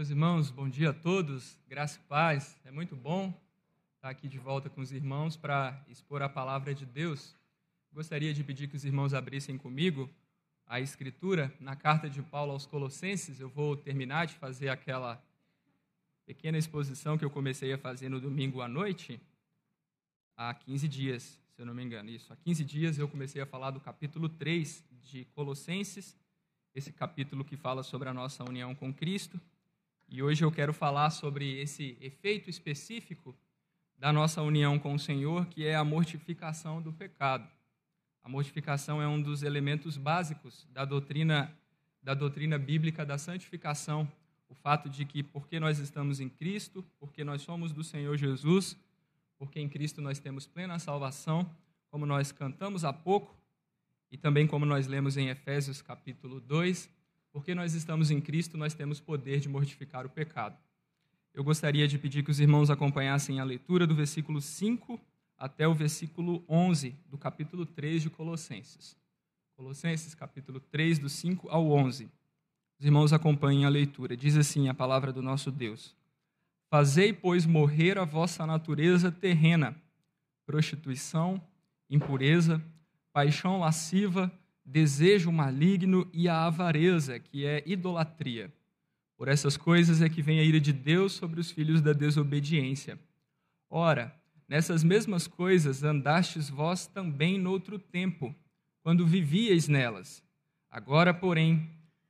Meus irmãos, bom dia a todos, graça e paz. É muito bom estar aqui de volta com os irmãos para expor a palavra de Deus. Gostaria de pedir que os irmãos abrissem comigo a Escritura na carta de Paulo aos Colossenses. Eu vou terminar de fazer aquela pequena exposição que eu comecei a fazer no domingo à noite, há 15 dias, se eu não me engano. Isso, há 15 dias eu comecei a falar do capítulo 3 de Colossenses, esse capítulo que fala sobre a nossa união com Cristo. E hoje eu quero falar sobre esse efeito específico da nossa união com o Senhor, que é a mortificação do pecado. A mortificação é um dos elementos básicos da doutrina da doutrina bíblica da santificação, o fato de que porque nós estamos em Cristo, porque nós somos do Senhor Jesus, porque em Cristo nós temos plena salvação, como nós cantamos há pouco e também como nós lemos em Efésios capítulo 2, porque nós estamos em Cristo, nós temos poder de mortificar o pecado. Eu gostaria de pedir que os irmãos acompanhassem a leitura do versículo 5 até o versículo 11 do capítulo 3 de Colossenses. Colossenses, capítulo 3, do 5 ao 11. Os irmãos acompanhem a leitura. Diz assim a palavra do nosso Deus: Fazei, pois, morrer a vossa natureza terrena, prostituição, impureza, paixão lasciva, desejo maligno e a avareza, que é idolatria. Por essas coisas é que vem a ira de Deus sobre os filhos da desobediência. Ora, nessas mesmas coisas andastes vós também noutro tempo, quando vivíeis nelas. Agora, porém,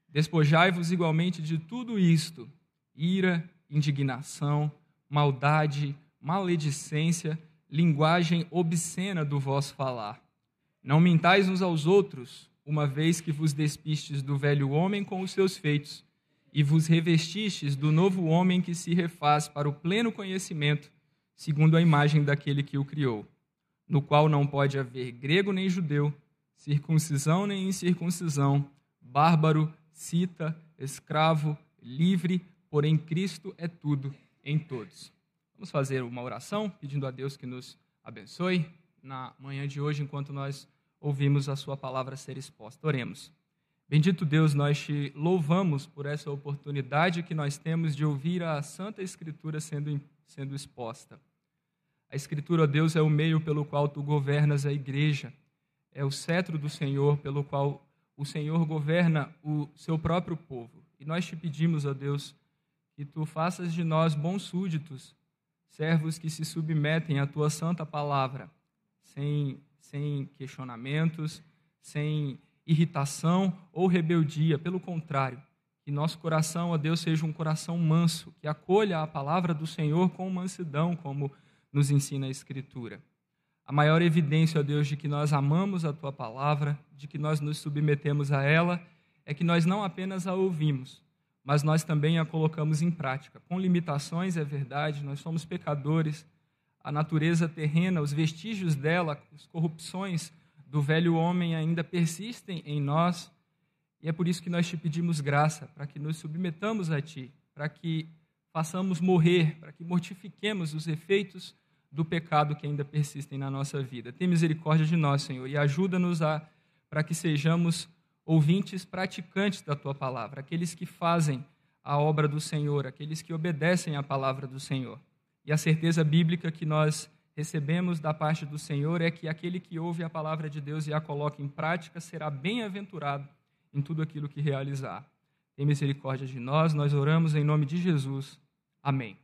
despojai-vos igualmente de tudo isto: ira, indignação, maldade, maledicência, linguagem obscena do vosso falar. Não mintais uns aos outros, uma vez que vos despistes do velho homem com os seus feitos, e vos revestistes do novo homem que se refaz para o pleno conhecimento, segundo a imagem daquele que o criou, no qual não pode haver grego nem judeu, circuncisão nem incircuncisão, bárbaro, cita, escravo, livre, porém Cristo é tudo em todos. Vamos fazer uma oração pedindo a Deus que nos abençoe na manhã de hoje, enquanto nós ouvimos a Sua palavra ser exposta. Oremos. Bendito Deus, nós te louvamos por essa oportunidade que nós temos de ouvir a Santa Escritura sendo, sendo exposta. A Escritura, ó Deus, é o meio pelo qual tu governas a igreja, é o cetro do Senhor pelo qual o Senhor governa o seu próprio povo. E nós te pedimos, ó Deus, que tu faças de nós bons súditos, servos que se submetem à tua santa palavra, sem sem questionamentos, sem irritação ou rebeldia. Pelo contrário, que nosso coração, ó Deus, seja um coração manso, que acolha a palavra do Senhor com mansidão, como nos ensina a Escritura. A maior evidência, ó Deus, de que nós amamos a tua palavra, de que nós nos submetemos a ela, é que nós não apenas a ouvimos, mas nós também a colocamos em prática. Com limitações, é verdade, nós somos pecadores, a natureza terrena, os vestígios dela, as corrupções do velho homem ainda persistem em nós, e é por isso que nós te pedimos graça, para que nos submetamos a ti, para que façamos morrer, para que mortifiquemos os efeitos do pecado que ainda persistem na nossa vida. Tem misericórdia de nós, Senhor, e ajuda-nos a para que sejamos ouvintes praticantes da tua palavra, aqueles que fazem a obra do Senhor, aqueles que obedecem à palavra do Senhor. E a certeza bíblica que nós recebemos da parte do Senhor é que aquele que ouve a palavra de Deus e a coloca em prática será bem-aventurado em tudo aquilo que realizar. Tem misericórdia de nós, nós oramos em nome de Jesus. Amém.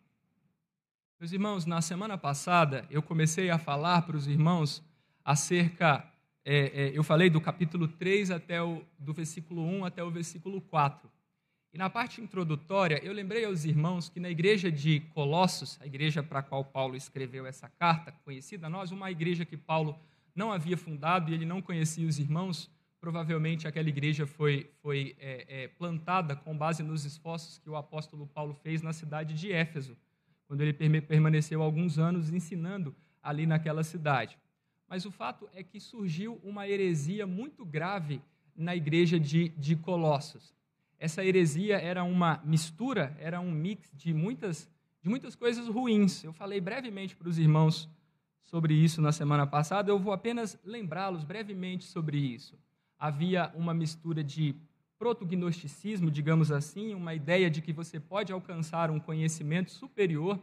Meus irmãos, na semana passada eu comecei a falar para os irmãos acerca, é, é, eu falei do capítulo 3 até o, do versículo 1 até o versículo 4. E na parte introdutória, eu lembrei aos irmãos que na igreja de Colossos, a igreja para a qual Paulo escreveu essa carta, conhecida a nós, uma igreja que Paulo não havia fundado e ele não conhecia os irmãos, provavelmente aquela igreja foi, foi é, é, plantada com base nos esforços que o apóstolo Paulo fez na cidade de Éfeso, quando ele permaneceu alguns anos ensinando ali naquela cidade. Mas o fato é que surgiu uma heresia muito grave na igreja de, de Colossos essa heresia era uma mistura, era um mix de muitas, de muitas coisas ruins. Eu falei brevemente para os irmãos sobre isso na semana passada, eu vou apenas lembrá-los brevemente sobre isso. Havia uma mistura de protognosticismo, digamos assim, uma ideia de que você pode alcançar um conhecimento superior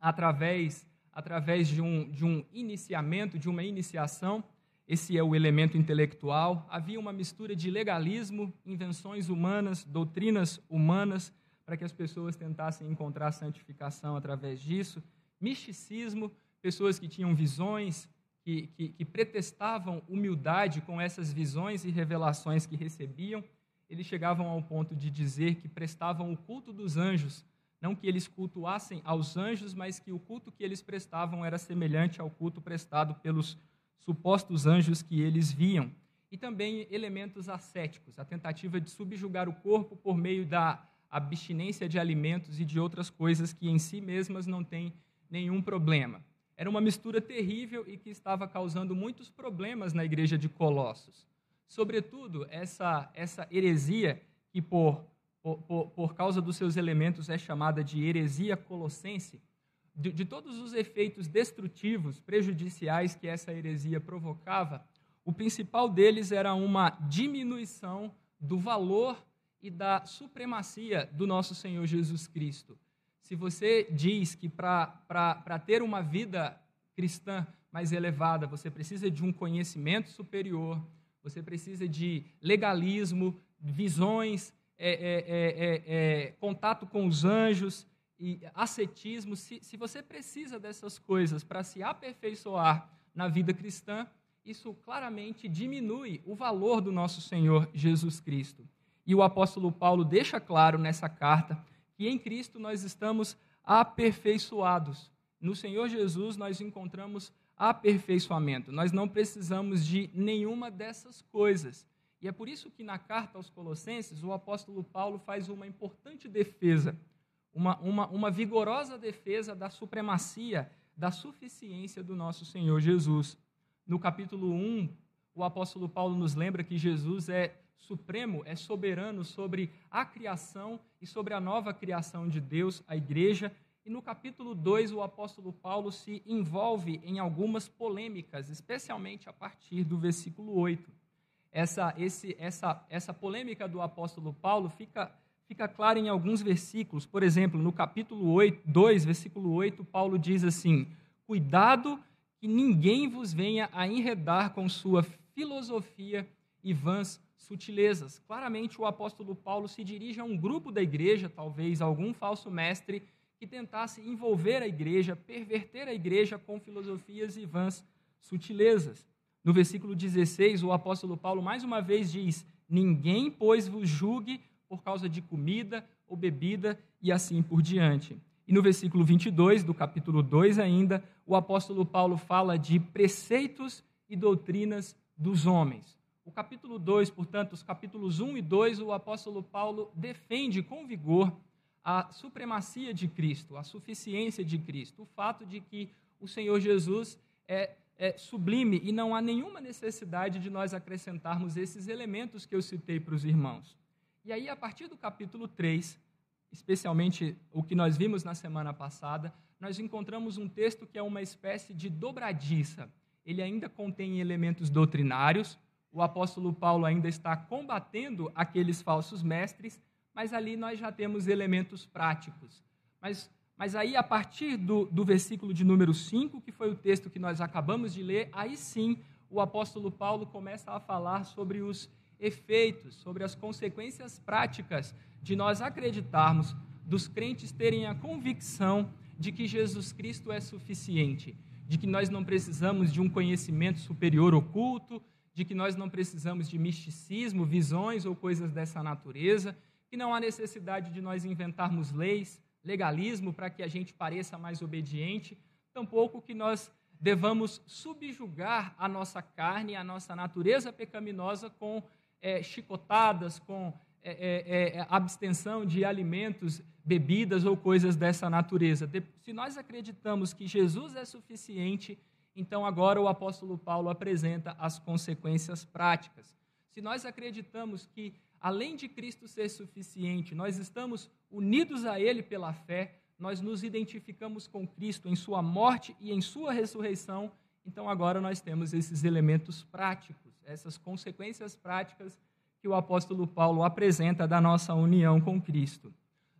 através, através de, um, de um iniciamento, de uma iniciação. Esse é o elemento intelectual. Havia uma mistura de legalismo, invenções humanas, doutrinas humanas, para que as pessoas tentassem encontrar santificação através disso. Misticismo, pessoas que tinham visões, que, que, que pretestavam humildade com essas visões e revelações que recebiam. Eles chegavam ao ponto de dizer que prestavam o culto dos anjos não que eles cultuassem aos anjos, mas que o culto que eles prestavam era semelhante ao culto prestado pelos supostos anjos que eles viam. E também elementos ascéticos, a tentativa de subjugar o corpo por meio da abstinência de alimentos e de outras coisas que em si mesmas não têm nenhum problema. Era uma mistura terrível e que estava causando muitos problemas na igreja de Colossos. Sobretudo, essa, essa heresia que, por por, por, causa dos seus elementos, é chamada de heresia colossense, de, de todos os efeitos destrutivos, prejudiciais que essa heresia provocava, o principal deles era uma diminuição do valor e da supremacia do nosso Senhor Jesus Cristo. Se você diz que para ter uma vida cristã mais elevada, você precisa de um conhecimento superior, você precisa de legalismo, visões é é, é, é, é, contato com os anjos e ascetismo, se, se você precisa dessas coisas para se aperfeiçoar na vida cristã, isso claramente diminui o valor do nosso Senhor Jesus Cristo. E o apóstolo Paulo deixa claro nessa carta que em Cristo nós estamos aperfeiçoados. No Senhor Jesus nós encontramos aperfeiçoamento. Nós não precisamos de nenhuma dessas coisas. E é por isso que na carta aos Colossenses o apóstolo Paulo faz uma importante defesa, uma, uma, uma vigorosa defesa da supremacia, da suficiência do nosso Senhor Jesus. No capítulo 1, o apóstolo Paulo nos lembra que Jesus é supremo, é soberano sobre a criação e sobre a nova criação de Deus, a igreja. E no capítulo 2, o apóstolo Paulo se envolve em algumas polêmicas, especialmente a partir do versículo 8 essa, esse, essa, essa polêmica do apóstolo Paulo fica, fica clara em alguns versículos. Por exemplo, no capítulo 8, 2, versículo 8, Paulo diz assim: Cuidado que ninguém vos venha a enredar com sua filosofia e vãs sutilezas. Claramente, o apóstolo Paulo se dirige a um grupo da igreja, talvez algum falso mestre, que tentasse envolver a igreja, perverter a igreja com filosofias e vãs sutilezas. No versículo 16, o apóstolo Paulo mais uma vez diz: Ninguém, pois, vos julgue por causa de comida ou bebida e assim por diante. E no versículo 22 do capítulo 2 ainda, o apóstolo Paulo fala de preceitos e doutrinas dos homens. O capítulo 2, portanto, os capítulos 1 e 2, o apóstolo Paulo defende com vigor a supremacia de Cristo, a suficiência de Cristo, o fato de que o Senhor Jesus é é, sublime e não há nenhuma necessidade de nós acrescentarmos esses elementos que eu citei para os irmãos. E aí, a partir do capítulo 3, especialmente o que nós vimos na semana passada, nós encontramos um texto que é uma espécie de dobradiça. Ele ainda contém elementos doutrinários, o apóstolo Paulo ainda está combatendo aqueles falsos mestres, mas ali nós já temos elementos práticos. Mas mas aí, a partir do, do versículo de número 5, que foi o texto que nós acabamos de ler, aí sim o apóstolo Paulo começa a falar sobre os efeitos, sobre as consequências práticas de nós acreditarmos, dos crentes terem a convicção de que Jesus Cristo é suficiente, de que nós não precisamos de um conhecimento superior oculto, de que nós não precisamos de misticismo, visões ou coisas dessa natureza, que não há necessidade de nós inventarmos leis, legalismo para que a gente pareça mais obediente, tampouco que nós devamos subjugar a nossa carne, a nossa natureza pecaminosa com é, chicotadas, com é, é, é, abstenção de alimentos, bebidas ou coisas dessa natureza. De, se nós acreditamos que Jesus é suficiente, então agora o apóstolo Paulo apresenta as consequências práticas. Se nós acreditamos que além de Cristo ser suficiente, nós estamos unidos a Ele pela fé, nós nos identificamos com Cristo em Sua morte e em Sua ressurreição, então agora nós temos esses elementos práticos, essas consequências práticas que o apóstolo Paulo apresenta da nossa união com Cristo.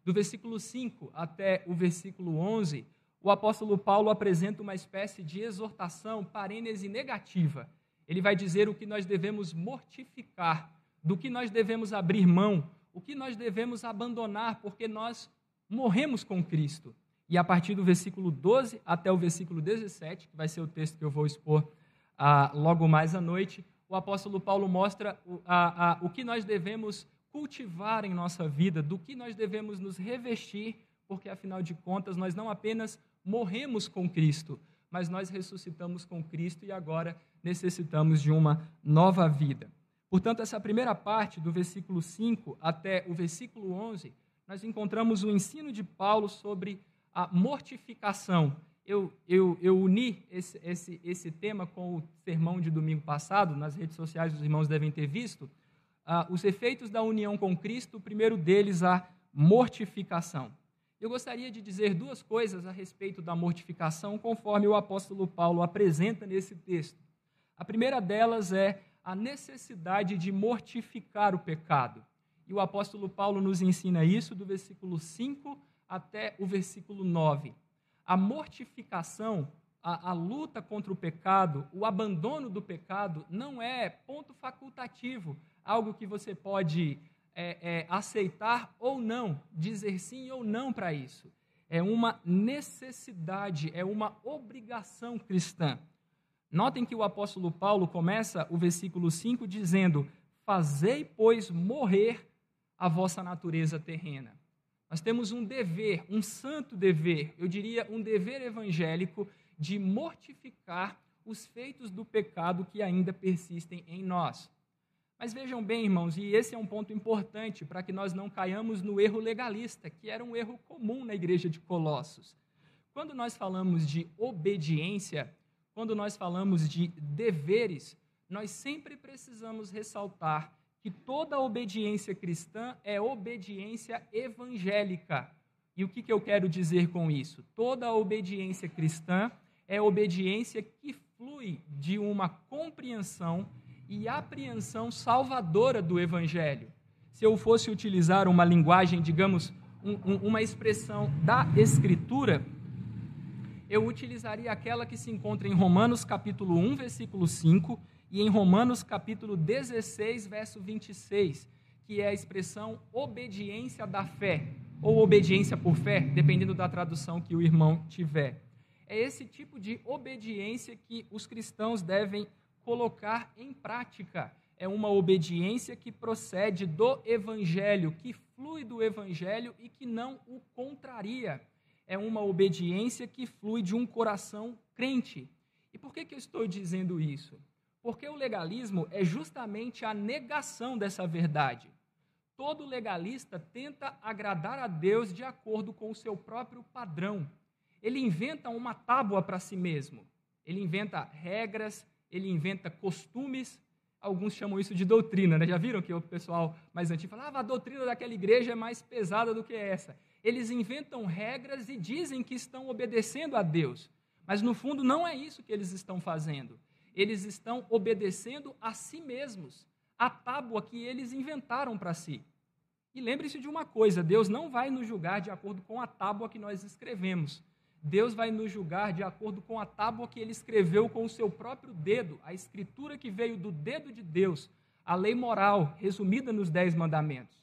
Do versículo 5 até o versículo 11, o apóstolo Paulo apresenta uma espécie de exortação parênese negativa. Ele vai dizer o que nós devemos mortificar, do que nós devemos abrir mão, o que nós devemos abandonar, porque nós morremos com Cristo. E a partir do versículo 12 até o versículo 17, que vai ser o texto que eu vou expor ah, logo mais à noite, o apóstolo Paulo mostra o, a, a, o que nós devemos cultivar em nossa vida, do que nós devemos nos revestir, porque afinal de contas nós não apenas morremos com Cristo, mas nós ressuscitamos com Cristo e agora necessitamos de uma nova vida. Portanto, essa primeira parte, do versículo 5 até o versículo 11, nós encontramos o ensino de Paulo sobre a mortificação. Eu, eu, eu uni esse, esse, esse tema com o sermão de domingo passado, nas redes sociais os irmãos devem ter visto. Ah, os efeitos da união com Cristo, o primeiro deles, a mortificação. Eu gostaria de dizer duas coisas a respeito da mortificação, conforme o apóstolo Paulo apresenta nesse texto. A primeira delas é a necessidade de mortificar o pecado. E o apóstolo Paulo nos ensina isso do versículo 5 até o versículo 9. A mortificação, a, a, luta contra o pecado, o abandono do pecado, não é ponto facultativo, algo que você pode é, é, aceitar ou não, dizer sim ou não para isso. É uma necessidade, é uma obrigação cristã. Notem que o apóstolo Paulo começa o versículo 5 dizendo: Fazei, pois, morrer a vossa natureza terrena. Nós temos um dever, um santo dever, eu diria um dever evangélico, de mortificar os feitos do pecado que ainda persistem em nós. Mas vejam bem, irmãos, e esse é um ponto importante para que nós não caiamos no erro legalista, que era um erro comum na igreja de Colossos. Quando nós falamos de obediência, quando nós falamos de deveres, nós sempre precisamos ressaltar que toda obediência cristã é obediência evangélica. E o que, que eu quero dizer com isso? Toda obediência cristã é obediência que flui de uma compreensão e apreensão salvadora do Evangelho. Se eu fosse utilizar uma linguagem, digamos, um, um, uma expressão da Escritura, eu utilizaria aquela que se encontra em Romanos capítulo 1, versículo 5, e em Romanos capítulo 16, verso 26, que é a expressão obediência da fé, ou obediência por fé, dependendo da tradução que o irmão tiver. É esse tipo de obediência que os cristãos devem colocar em prática. É uma obediência que procede do Evangelho, que flui do Evangelho e que não o contraria. É uma obediência que flui de um coração crente. E por que, que eu estou dizendo isso? Porque o legalismo é justamente a negação dessa verdade. Todo legalista tenta agradar a Deus de acordo com o seu próprio padrão. Ele inventa uma tábua para si mesmo. Ele inventa regras, ele inventa costumes, alguns chamam isso de doutrina, né? já viram que o pessoal mais antigo fala, ah, a doutrina daquela igreja é mais pesada do que essa. Eles inventam regras e dizem que estão obedecendo a Deus, mas no fundo não é isso que eles estão fazendo. Eles estão obedecendo a si mesmos, a tábua que eles inventaram para si. E lembre-se de uma coisa: Deus não vai nos julgar de acordo com a tábua que nós escrevemos. Deus vai nos julgar de acordo com a tábua que ele escreveu com o seu próprio dedo, a escritura que veio do dedo de Deus, a lei moral, resumida nos Dez Mandamentos.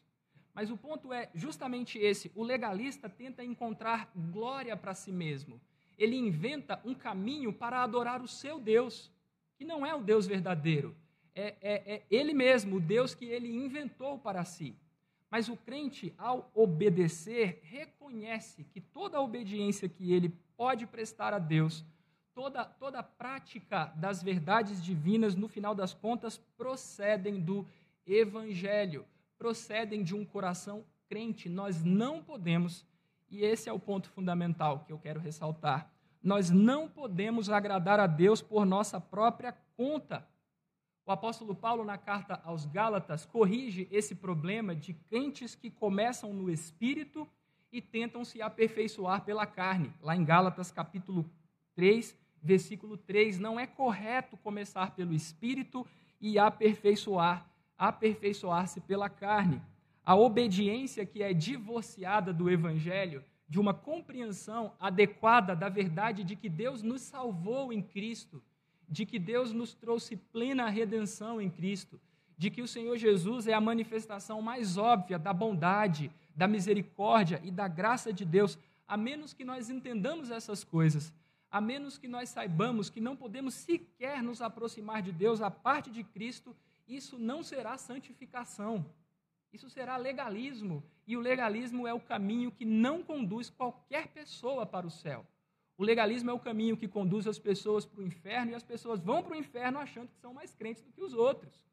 Mas o ponto é justamente esse: o legalista tenta encontrar glória para si mesmo. Ele inventa um caminho para adorar o seu Deus, que não é o Deus verdadeiro. É, é, é ele mesmo, o Deus que ele inventou para si. Mas o crente, ao obedecer, reconhece que toda a obediência que ele pode prestar a Deus, toda, toda a prática das verdades divinas, no final das contas, procedem do Evangelho, procedem de um coração crente. Nós não podemos, e esse é o ponto fundamental que eu quero ressaltar, nós não podemos agradar a Deus por nossa própria conta. O apóstolo Paulo, na carta aos Gálatas, corrige esse problema de crentes que começam no espírito e tentam se aperfeiçoar pela carne. Lá em Gálatas, capítulo 3, versículo 3, não é correto começar pelo espírito e aperfeiçoar aperfeiçoar-se pela carne. A obediência que é divorciada do evangelho, de uma compreensão adequada da verdade de que Deus nos salvou em Cristo, de que Deus nos trouxe plena redenção em Cristo, de que o Senhor Jesus é a manifestação mais óbvia da bondade, da misericórdia e da graça de Deus, a menos que nós entendamos essas coisas, a menos que nós saibamos que não podemos sequer nos aproximar de Deus a parte de Cristo, isso não será santificação. Isso será legalismo. E o legalismo é o caminho que não conduz qualquer pessoa para o céu. O legalismo é o caminho que conduz as pessoas para o inferno e as pessoas vão para o inferno achando que são mais crentes do que os outros.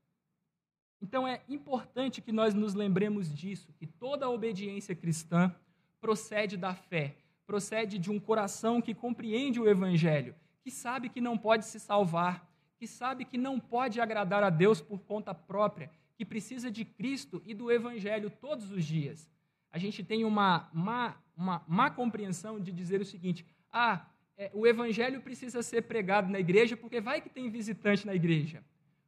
Então é importante que nós nos lembremos disso, que toda a obediência cristã procede da fé, procede de um coração que compreende o evangelho, que sabe que não pode se salvar, que sabe que não pode agradar a Deus por conta própria, que precisa de Cristo e do evangelho todos os dias. A gente tem uma má, uma má compreensão de dizer o seguinte: ah, é, o evangelho precisa ser pregado na igreja porque vai que tem visitante na igreja.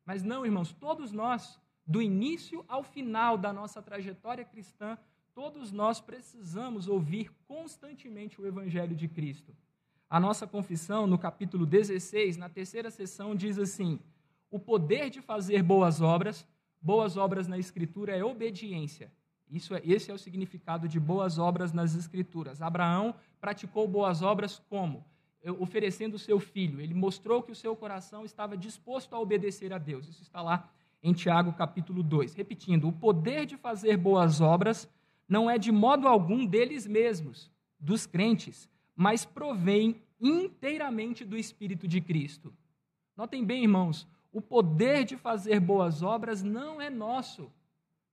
Mas não, irmãos, todos nós, do início ao final da nossa trajetória cristã, todos nós precisamos ouvir constantemente o evangelho de Cristo. A nossa confissão, no capítulo 16, na terceira sessão, diz assim: o poder de fazer boas obras, boas obras na Escritura é obediência. Isso é, esse é o significado de boas obras nas Escrituras. Abraão praticou boas obras como? Oferecendo o seu filho. Ele mostrou que o seu coração estava disposto a obedecer a Deus. Isso está lá em Tiago capítulo 2. Repetindo, o poder de fazer boas obras não é de modo algum deles mesmos, dos crentes, mas provém inteiramente do Espírito de Cristo. Notem bem, irmãos, o poder de fazer boas obras não é nosso.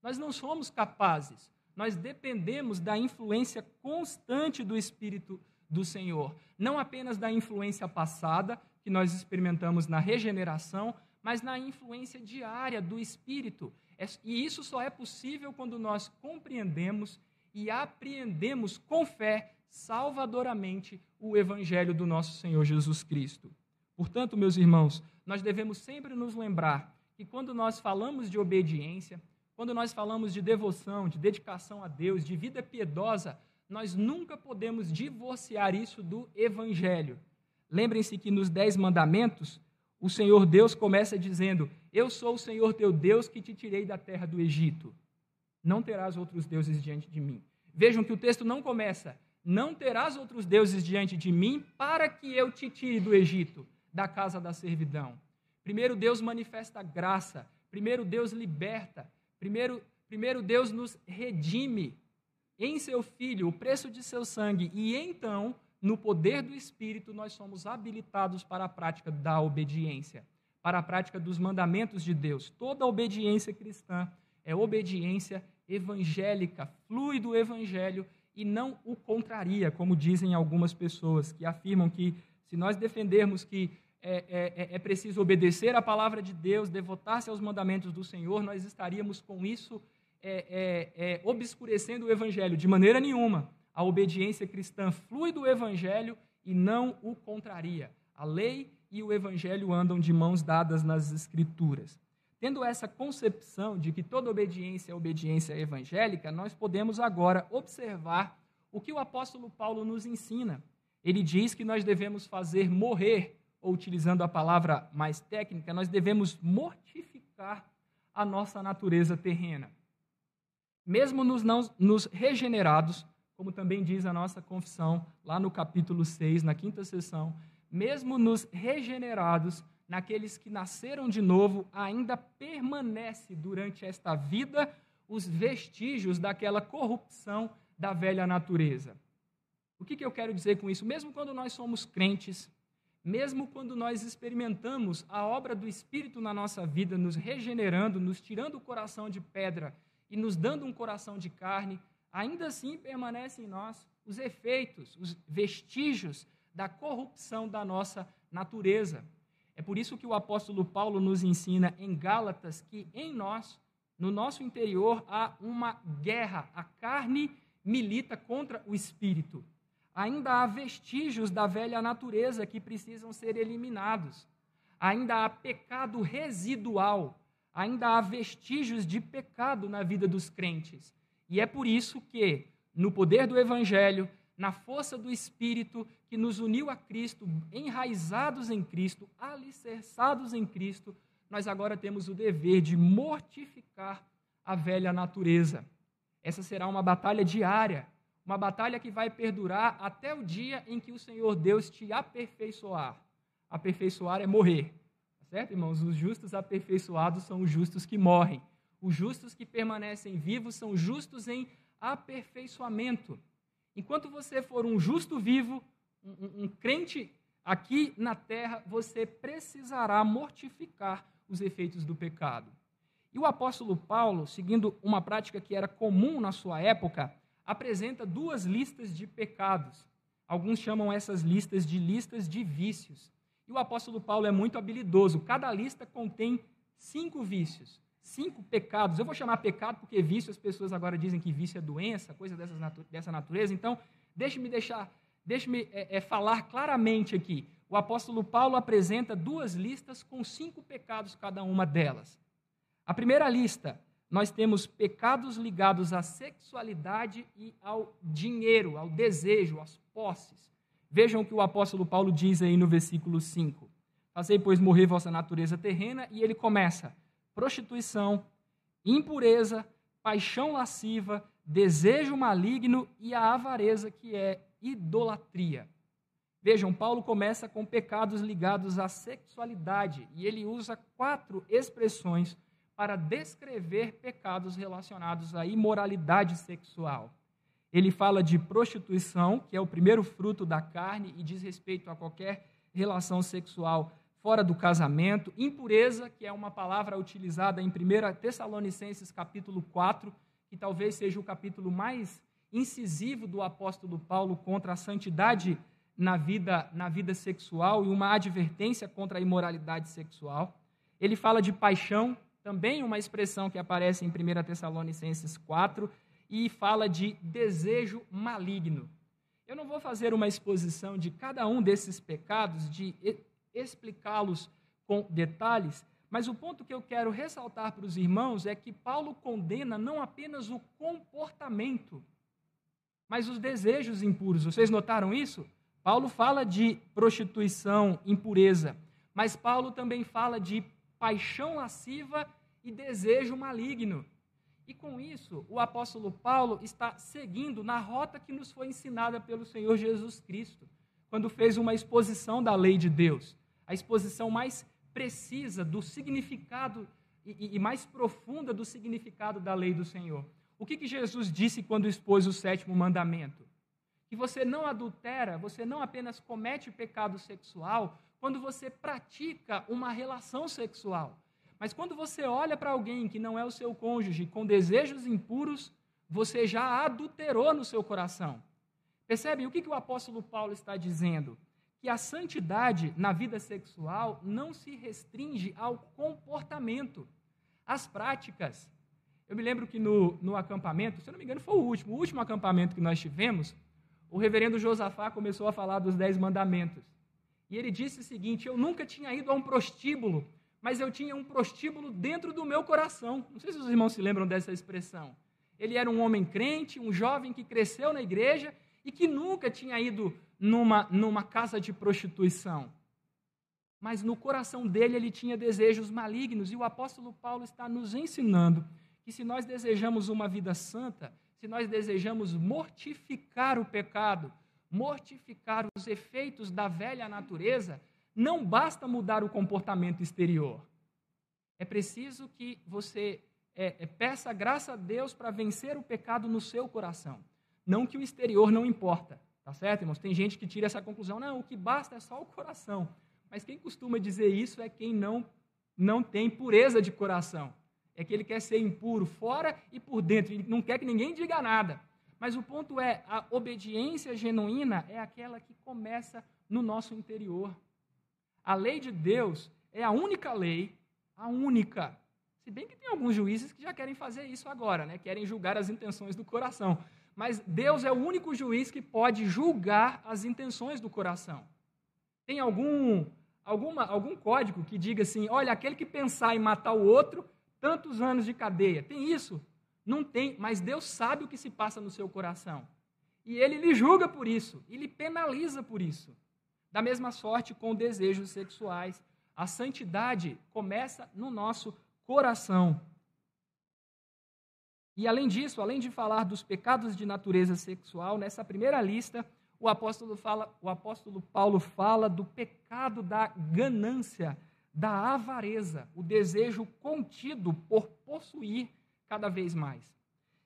Nós não somos capazes. Nós dependemos da influência constante do Espírito do Senhor. Não apenas da influência passada, que nós experimentamos na regeneração, mas na influência diária do Espírito. É, e isso só é possível quando nós compreendemos e apreendemos com fé, salvadoramente, o Evangelho do nosso Senhor Jesus Cristo. Portanto, meus irmãos, nós devemos sempre nos lembrar que quando nós falamos de obediência, quando nós falamos de devoção, de dedicação a Deus, de vida piedosa, nós nunca podemos divorciar isso do Evangelho. Lembrem-se que nos Dez Mandamentos, o Senhor Deus começa dizendo: Eu sou o Senhor teu Deus que te tirei da terra do Egito. Não terás outros deuses diante de mim. Vejam que o texto não começa: Não terás outros deuses diante de mim para que eu te tire do Egito, da casa da servidão. Primeiro Deus manifesta graça, primeiro Deus liberta, Primeiro, primeiro Deus nos redime em seu Filho, o preço de seu sangue, e então, no poder do Espírito, nós somos habilitados para a prática da obediência, para a prática dos mandamentos de Deus. Toda obediência cristã é obediência evangélica, flui do Evangelho e não o contraria, como dizem algumas pessoas que afirmam que se nós defendermos que é, é, é, é preciso obedecer à palavra de Deus, devotar-se aos mandamentos do Senhor, nós estaríamos com isso é, é, é, obscurecendo o Evangelho. De maneira nenhuma. A obediência cristã flui do Evangelho e não o contraria. A lei e o Evangelho andam de mãos dadas nas Escrituras. Tendo essa concepção de que toda obediência é obediência evangélica, nós podemos agora observar o que o apóstolo Paulo nos ensina. Ele diz que nós devemos fazer morrer ou utilizando a palavra mais técnica, nós devemos mortificar a nossa natureza terrena. Mesmo nos, não, nos regenerados, como também diz a nossa confissão lá no capítulo 6, na quinta sessão, mesmo nos regenerados, naqueles que nasceram de novo, ainda permanece durante esta vida os vestígios daquela corrupção da velha natureza. O que, que eu quero dizer com isso? Mesmo quando nós somos crentes, mesmo quando nós experimentamos a obra do Espírito na nossa vida, nos regenerando, nos tirando o coração de pedra e nos dando um coração de carne, ainda assim permanecem em nós os efeitos, os vestígios da corrupção da nossa natureza. É por isso que o apóstolo Paulo nos ensina em Gálatas que em nós, no nosso interior, há uma guerra. A carne milita contra o espírito ainda há vestígios da velha natureza que precisam ser eliminados. Ainda há pecado residual, ainda há vestígios de pecado na vida dos crentes. E é por isso que, no poder do Evangelho, na força do Espírito que nos uniu a Cristo, enraizados em Cristo, alicerçados em Cristo, nós agora temos o dever de mortificar a velha natureza. Essa será uma batalha diária, uma batalha que vai perdurar até o dia em que o Senhor Deus te aperfeiçoar. Aperfeiçoar é morrer. Tá certo, irmãos? Os justos aperfeiçoados são os justos que morrem. Os justos que permanecem vivos são justos em aperfeiçoamento. Enquanto você for um justo vivo, um, um, crente aqui na terra, você precisará mortificar os efeitos do pecado. E o apóstolo Paulo, seguindo uma prática que era comum na sua época, apresenta duas listas de pecados. Alguns chamam essas listas de listas de vícios. E o apóstolo Paulo é muito habilidoso. Cada lista contém cinco vícios, cinco pecados. Eu vou chamar pecado porque vício, as pessoas agora dizem que vício é doença, coisa dessa natureza. Então, deixe-me deixar, deixe-me é, é, falar claramente aqui. O apóstolo Paulo apresenta duas listas com cinco pecados cada uma delas. A primeira lista, nós temos pecados ligados à sexualidade e ao dinheiro, ao desejo, às posses. Vejam o que o apóstolo Paulo diz aí no versículo 5. Fazei, pois, morrer vossa natureza terrena, e ele começa: prostituição, impureza, paixão lasciva, desejo maligno e a avareza, que é idolatria. Vejam, Paulo começa com pecados ligados à sexualidade e ele usa quatro expressões para descrever pecados relacionados à imoralidade sexual. Ele fala de prostituição, que é o primeiro fruto da carne e diz respeito a qualquer relação sexual fora do casamento, impureza, que é uma palavra utilizada em 1 Tessalonicenses capítulo 4, que talvez seja o capítulo mais incisivo do apóstolo Paulo contra a santidade na vida, na vida sexual e uma advertência contra a imoralidade sexual. Ele fala de paixão, também uma expressão que aparece em 1 Tessalonicenses 4, e fala de desejo maligno. Eu não vou fazer uma exposição de cada um desses pecados, de explicá-los com detalhes, mas o ponto que eu quero ressaltar para os irmãos é que Paulo condena não apenas o comportamento, mas os desejos impuros. Vocês notaram isso? Paulo fala de prostituição, impureza, mas Paulo também fala de paixão lasciva e desejo maligno. E com isso, o apóstolo Paulo está seguindo na rota que nos foi ensinada pelo Senhor Jesus Cristo, quando fez uma exposição da lei de Deus a exposição mais precisa do significado e, e, mais profunda do significado da lei do Senhor. O que, que Jesus disse quando expôs o sétimo mandamento? Que você não adultera, você não apenas comete pecado sexual quando você pratica uma relação sexual, mas quando você olha para alguém que não é o seu cônjuge com desejos impuros, você já adulterou no seu coração. Percebe o que, que o apóstolo Paulo está dizendo? que a santidade na vida sexual não se restringe ao comportamento, às práticas. Eu me lembro que no, no acampamento, se eu não me engano, foi o último, o último acampamento que nós tivemos, o reverendo Josafá começou a falar dos Dez Mandamentos. E ele disse o seguinte: Eu nunca tinha ido a um prostíbulo, mas eu tinha um prostíbulo dentro do meu coração. Não sei se os irmãos se lembram dessa expressão. Ele era um homem crente, um jovem que cresceu na igreja e que nunca tinha ido numa, numa casa de prostituição. Mas no coração dele ele tinha desejos malignos, e o apóstolo Paulo está nos ensinando que se nós desejamos uma vida santa, se nós desejamos mortificar o pecado, mortificar os efeitos da velha natureza, não basta mudar o comportamento exterior. É preciso que você é, é, peça graça a Deus para vencer o pecado no seu coração. Não que o exterior não importa, Tá certo, irmãos? Tem gente que tira essa conclusão, não, o que basta é só o coração. Mas quem costuma dizer isso é quem não, não tem pureza de coração. É que ele quer ser impuro fora e por dentro, ele não quer que ninguém diga nada. Mas o ponto é, a obediência genuína é aquela que começa no nosso interior. A lei de Deus é a única lei, a única. Se bem que tem alguns juízes que já querem fazer isso agora, né? querem julgar as intenções do coração mas Deus é o único juiz que pode julgar as intenções do coração. Tem algum, alguma, algum código que diga assim: olha, aquele que pensar em matar o outro tantos anos de cadeia. Tem isso? Não tem, mas Deus sabe o que se passa no seu coração. E ele lhe julga por isso, e lhe penaliza por isso. Da mesma sorte com desejos sexuais. A santidade começa no nosso coração. E além disso, além de falar dos pecados de natureza sexual, nessa primeira lista, o apóstolo, fala, o apóstolo Paulo fala do pecado da ganância, da avareza, o desejo contido por possuir cada vez mais.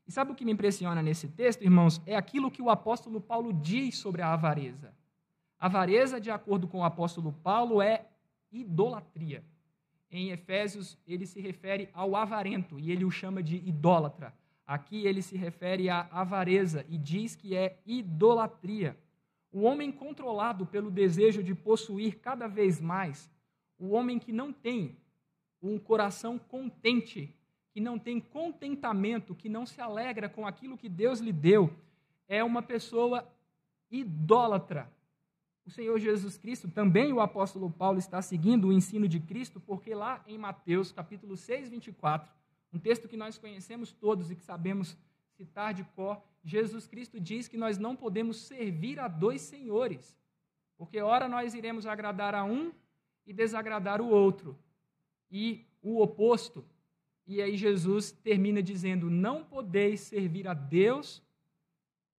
E sabe o que me impressiona nesse texto, irmãos? É aquilo que o apóstolo Paulo diz sobre a avareza. Avareza, de acordo com o apóstolo Paulo, é idolatria. Em Efésios, ele se refere ao avarento e ele o chama de idólatra. Aqui ele se refere à avareza e diz que é idolatria. O homem controlado pelo desejo de possuir cada vez mais, o homem que não tem um coração contente, que não tem contentamento, que não se alegra com aquilo que Deus lhe deu, é uma pessoa idólatra. O Senhor Jesus Cristo, também o apóstolo Paulo está seguindo o ensino de Cristo, porque lá em Mateus, capítulo 6, 24, um texto que nós conhecemos todos e que sabemos citar de cor, Jesus Cristo diz que nós não podemos servir a dois senhores, porque ora nós iremos agradar a um e desagradar o outro, e o oposto. E aí Jesus termina dizendo: Não podeis servir a Deus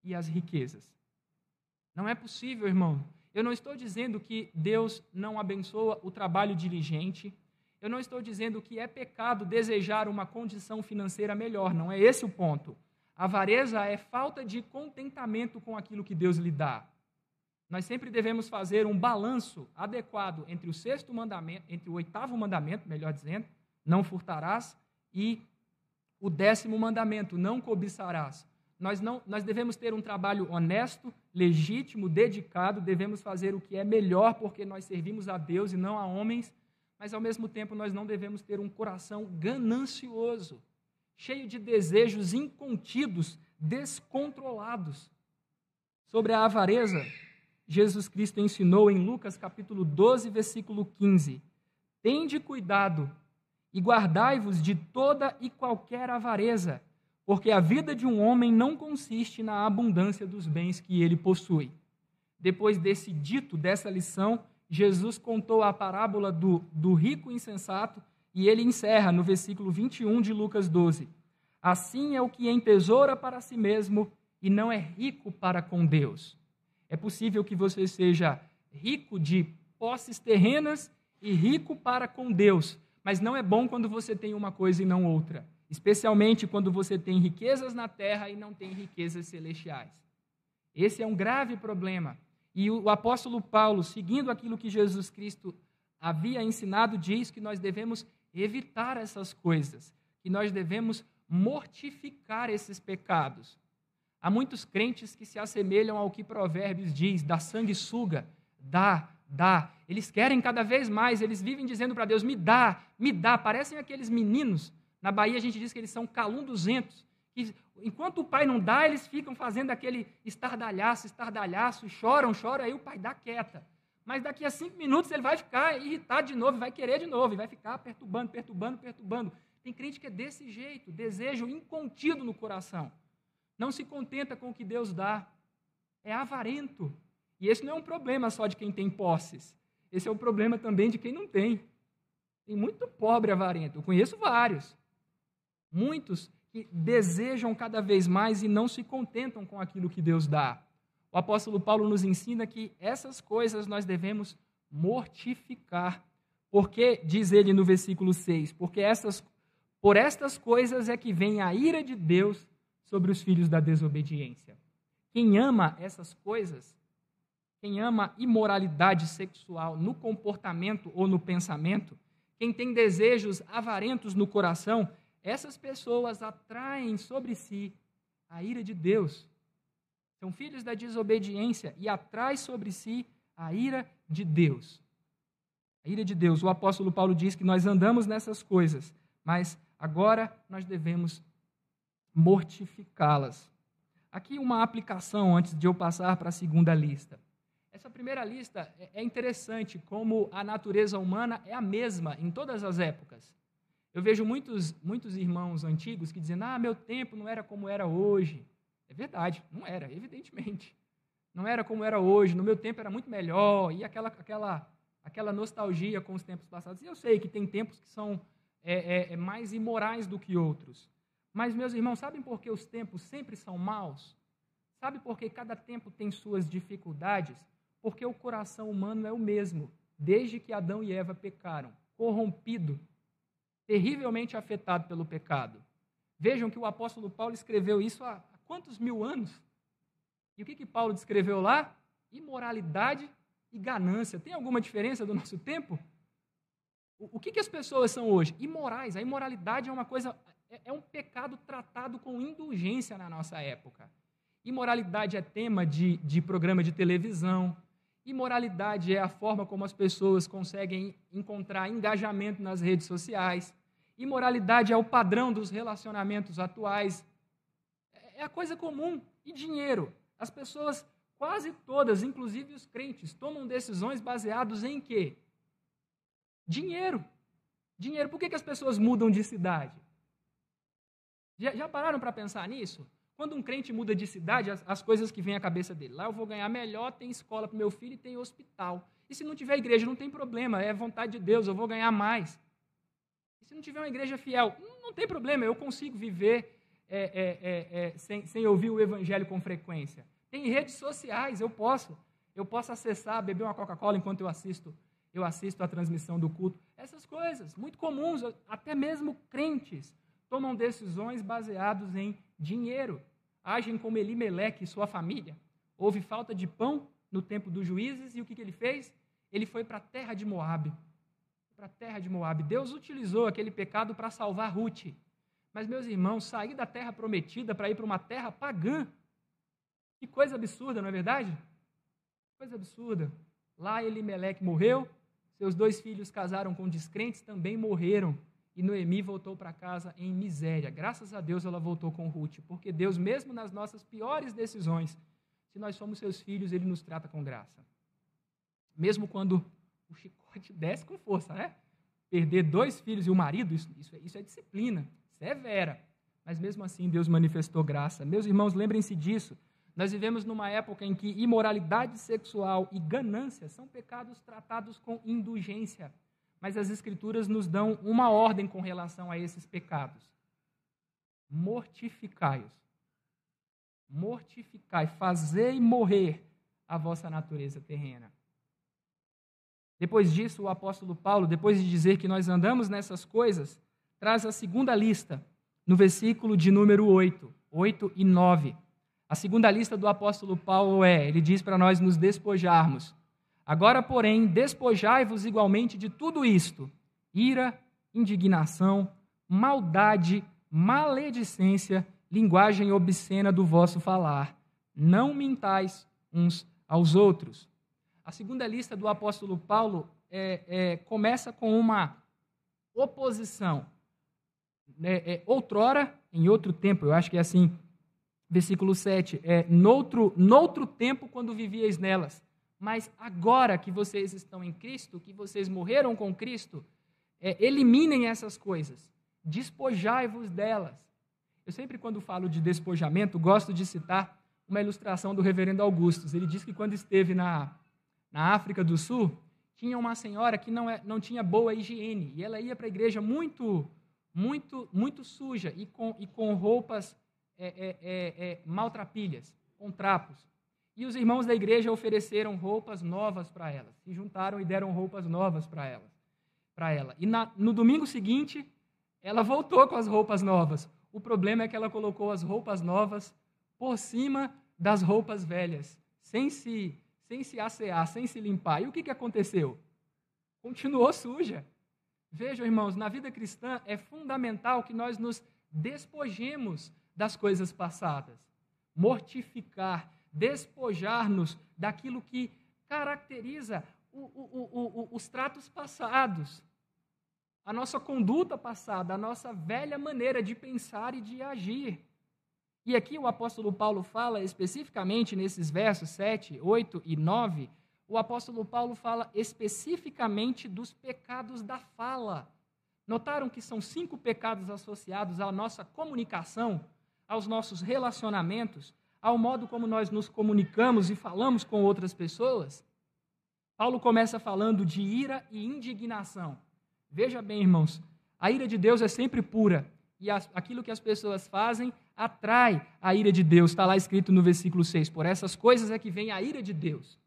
e as riquezas. Não é possível, irmão, eu não estou dizendo que Deus não abençoa o trabalho diligente. Eu não estou dizendo que é pecado desejar uma condição financeira melhor. Não é esse o ponto. A avareza é falta de contentamento com aquilo que Deus lhe dá. Nós sempre devemos fazer um balanço adequado entre o sexto mandamento, entre o oitavo mandamento, melhor dizendo, não furtarás, e o décimo mandamento, não cobiçarás. Nós, não, nós devemos ter um trabalho honesto, legítimo, dedicado, devemos fazer o que é melhor porque nós servimos a Deus e não a homens, mas ao mesmo tempo nós não devemos ter um coração ganancioso, cheio de desejos incontidos, descontrolados. Sobre a avareza, Jesus Cristo ensinou em Lucas capítulo 12, versículo 15: Tende cuidado e guardai-vos de toda e qualquer avareza porque a vida de um homem não consiste na abundância dos bens que ele possui. Depois desse dito, dessa lição, Jesus contou a parábola do, do rico insensato e ele encerra no versículo 21 de Lucas 12. Assim é o que entesoura para si mesmo e não é rico para com Deus. É possível que você seja rico de posses terrenas e rico para com Deus, mas não é bom quando você tem uma coisa e não outra especialmente quando você tem riquezas na terra e não tem riquezas celestiais. Esse é um grave problema. E o apóstolo Paulo, seguindo aquilo que Jesus Cristo havia ensinado, diz que nós devemos evitar essas coisas, que nós devemos mortificar esses pecados. Há muitos crentes que se assemelham ao que Provérbios diz: da sanguessuga, dá, dá. Eles querem cada vez mais, eles vivem dizendo para Deus: me dá, me dá. Parecem aqueles meninos na Bahia a gente diz que eles são calunduzentos. Que, enquanto o pai não dá, eles ficam fazendo aquele estardalhaço, estardalhaço, choram, choram, aí o pai dá quieta. Mas daqui a cinco minutos ele vai ficar irritado de novo, vai querer de novo, e vai ficar perturbando, perturbando, perturbando. Tem crente que é desse jeito, desejo incontido no coração. Não se contenta com o que Deus dá. É avarento. E esse não é um problema só de quem tem posses. Esse é um problema também de quem não tem. Tem muito pobre avarento. Eu conheço vários. Muitos que desejam cada vez mais e não se contentam com aquilo que Deus dá. O apóstolo Paulo nos ensina que essas coisas nós devemos mortificar. Porque, diz ele no versículo 6, porque essas, por estas coisas é que vem a ira de Deus sobre os filhos da desobediência. Quem ama essas coisas, quem ama imoralidade sexual no comportamento ou no pensamento, quem tem desejos avarentos no coração, essas pessoas atraem sobre si a ira de Deus. São filhos da desobediência e atraem sobre si a ira de Deus. A ira de Deus. O apóstolo Paulo diz que nós andamos nessas coisas, mas agora nós devemos mortificá-las. Aqui uma aplicação antes de eu passar para a segunda lista. Essa primeira lista é, é interessante como a natureza humana é a mesma em todas as épocas. Eu vejo muitos, muitos irmãos antigos que dizem: ah, meu tempo não era como era hoje. É verdade, não era, evidentemente. Não era como era hoje, no meu tempo era muito melhor, e aquela, aquela, aquela nostalgia com os tempos passados. E eu sei que tem tempos que são é, é, é mais imorais do que outros. Mas, meus irmãos, sabem por que os tempos sempre são maus? Sabe por que cada tempo tem suas dificuldades? Porque o coração humano é o mesmo, desde que Adão e Eva pecaram, corrompido, terrivelmente afetado pelo pecado. Vejam que o apóstolo Paulo escreveu isso há quantos mil anos? E o que, que Paulo descreveu lá? Imoralidade e ganância. Tem alguma diferença do nosso tempo? O, que, que as pessoas são hoje? Imorais. A imoralidade é uma coisa, é, é um pecado tratado com indulgência na nossa época. Imoralidade é tema de, de programa de televisão. Imoralidade é a forma como as pessoas conseguem encontrar engajamento nas redes sociais. Imoralidade é o padrão dos relacionamentos atuais. É a coisa comum. E dinheiro. As pessoas, quase todas, inclusive os crentes, tomam decisões baseadas em quê? Dinheiro. Dinheiro. Por que, que as pessoas mudam de cidade? Já, já pararam para pensar nisso? Quando um crente muda de cidade, as, as, coisas que vêm à cabeça dele, lá eu vou ganhar melhor, tem escola para meu filho e tem hospital. E se não tiver igreja, não tem problema, é vontade de Deus, eu vou ganhar mais. E se não tiver uma igreja fiel, não, tem problema, eu consigo viver é, é, é, é, sem, sem ouvir o evangelho com frequência. Tem redes sociais, eu posso. Eu posso acessar, beber uma Coca-Cola enquanto eu assisto, eu assisto a transmissão do culto. Essas coisas, muito comuns, até mesmo crentes tomam decisões baseadas em dinheiro. Agem como Elimeleque e sua família. Houve falta de pão no tempo dos juízes e o que, que ele fez? Ele foi para a terra de Moabe. Para a terra de Moabe. Deus utilizou aquele pecado para salvar Ruth. Mas, meus irmãos, sair da terra prometida para ir para uma terra pagã. Que coisa absurda, não é verdade? Coisa absurda. Lá Elimeleque morreu, seus dois filhos casaram com descrentes, também morreram. E Noemi voltou para casa em miséria. Graças a Deus ela voltou com Ruth, porque Deus, mesmo nas nossas piores decisões, se nós somos seus filhos, ele nos trata com graça. Mesmo quando o chicote desce com força, né? Perder dois filhos e o marido, isso, isso, é, isso é disciplina severa. Mas mesmo assim, Deus manifestou graça. Meus irmãos, lembrem-se disso. Nós vivemos numa época em que imoralidade sexual e ganância são pecados tratados com indulgência. Mas as Escrituras nos dão uma ordem com relação a esses pecados: mortificai-os. Mortificai, fazei morrer a vossa natureza terrena. Depois disso, o apóstolo Paulo, depois de dizer que nós andamos nessas coisas, traz a segunda lista, no versículo de número 8, 8 e 9. A segunda lista do apóstolo Paulo é: ele diz para nós nos despojarmos. Agora, porém, despojai-vos igualmente de tudo isto: ira, indignação, maldade, maledicência, linguagem obscena do vosso falar. Não mintais uns aos outros. A segunda lista do apóstolo Paulo é, é, começa com uma oposição é, é, outrora, em outro tempo, eu acho que é assim, versículo 7, é, noutro, noutro tempo quando vivíeis nelas, mas agora que vocês estão em Cristo, que vocês morreram com Cristo, é, eliminem essas coisas, despojai-vos delas. Eu sempre, quando falo de despojamento, gosto de citar uma ilustração do reverendo Augustus. Ele diz que quando esteve na, na África do Sul, tinha uma senhora que não, é, não tinha boa higiene, e ela ia para a igreja muito muito, muito suja e com, e com roupas é, é, é, é, maltrapilhas, com trapos. E os irmãos da igreja ofereceram roupas novas para ela, se juntaram e deram roupas novas para ela. Para ela. E na, no domingo seguinte, ela voltou com as roupas novas. O problema é que ela colocou as roupas novas por cima das roupas velhas, sem se, sem se assear, sem se limpar. E o que, que aconteceu? Continuou suja. Vejam, irmãos, na vida cristã é fundamental que nós nos despojemos das coisas passadas, mortificar, despojar-nos daquilo que caracteriza o, o, o, os tratos passados, a nossa conduta passada, a nossa velha maneira de pensar e de agir. E aqui o apóstolo Paulo fala especificamente nesses versos 7, 8 e 9 o apóstolo Paulo fala especificamente dos pecados da fala. Notaram que são cinco pecados associados à nossa comunicação, aos nossos relacionamentos, ao modo como nós nos comunicamos e falamos com outras pessoas? Paulo começa falando de ira e indignação. Veja bem, irmãos, a ira de Deus é sempre pura e aquilo que as pessoas fazem atrai a ira de Deus. Está lá escrito no versículo 6. Por essas coisas é que vem a ira de Deus.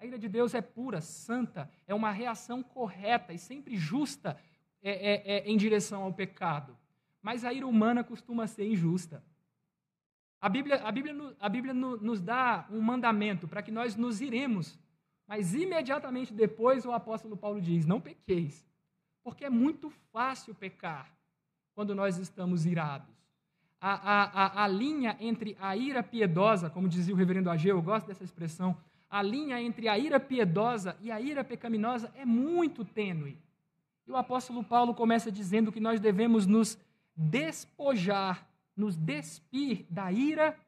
A ira de Deus é pura, santa, é uma reação correta e sempre justa é, é, é, em direção ao pecado. Mas a ira humana costuma ser injusta. A Bíblia, a Bíblia, a Bíblia nos dá um mandamento para que nós nos iremos, mas imediatamente depois o apóstolo Paulo diz: não pequeis, porque é muito fácil pecar quando nós estamos irados. A, a, a, a linha entre a ira piedosa, como dizia o reverendo Ageu, eu gosto dessa expressão, a linha entre a ira piedosa e a ira pecaminosa é muito tênue. E o apóstolo Paulo começa dizendo que nós devemos nos despojar, nos despir da ira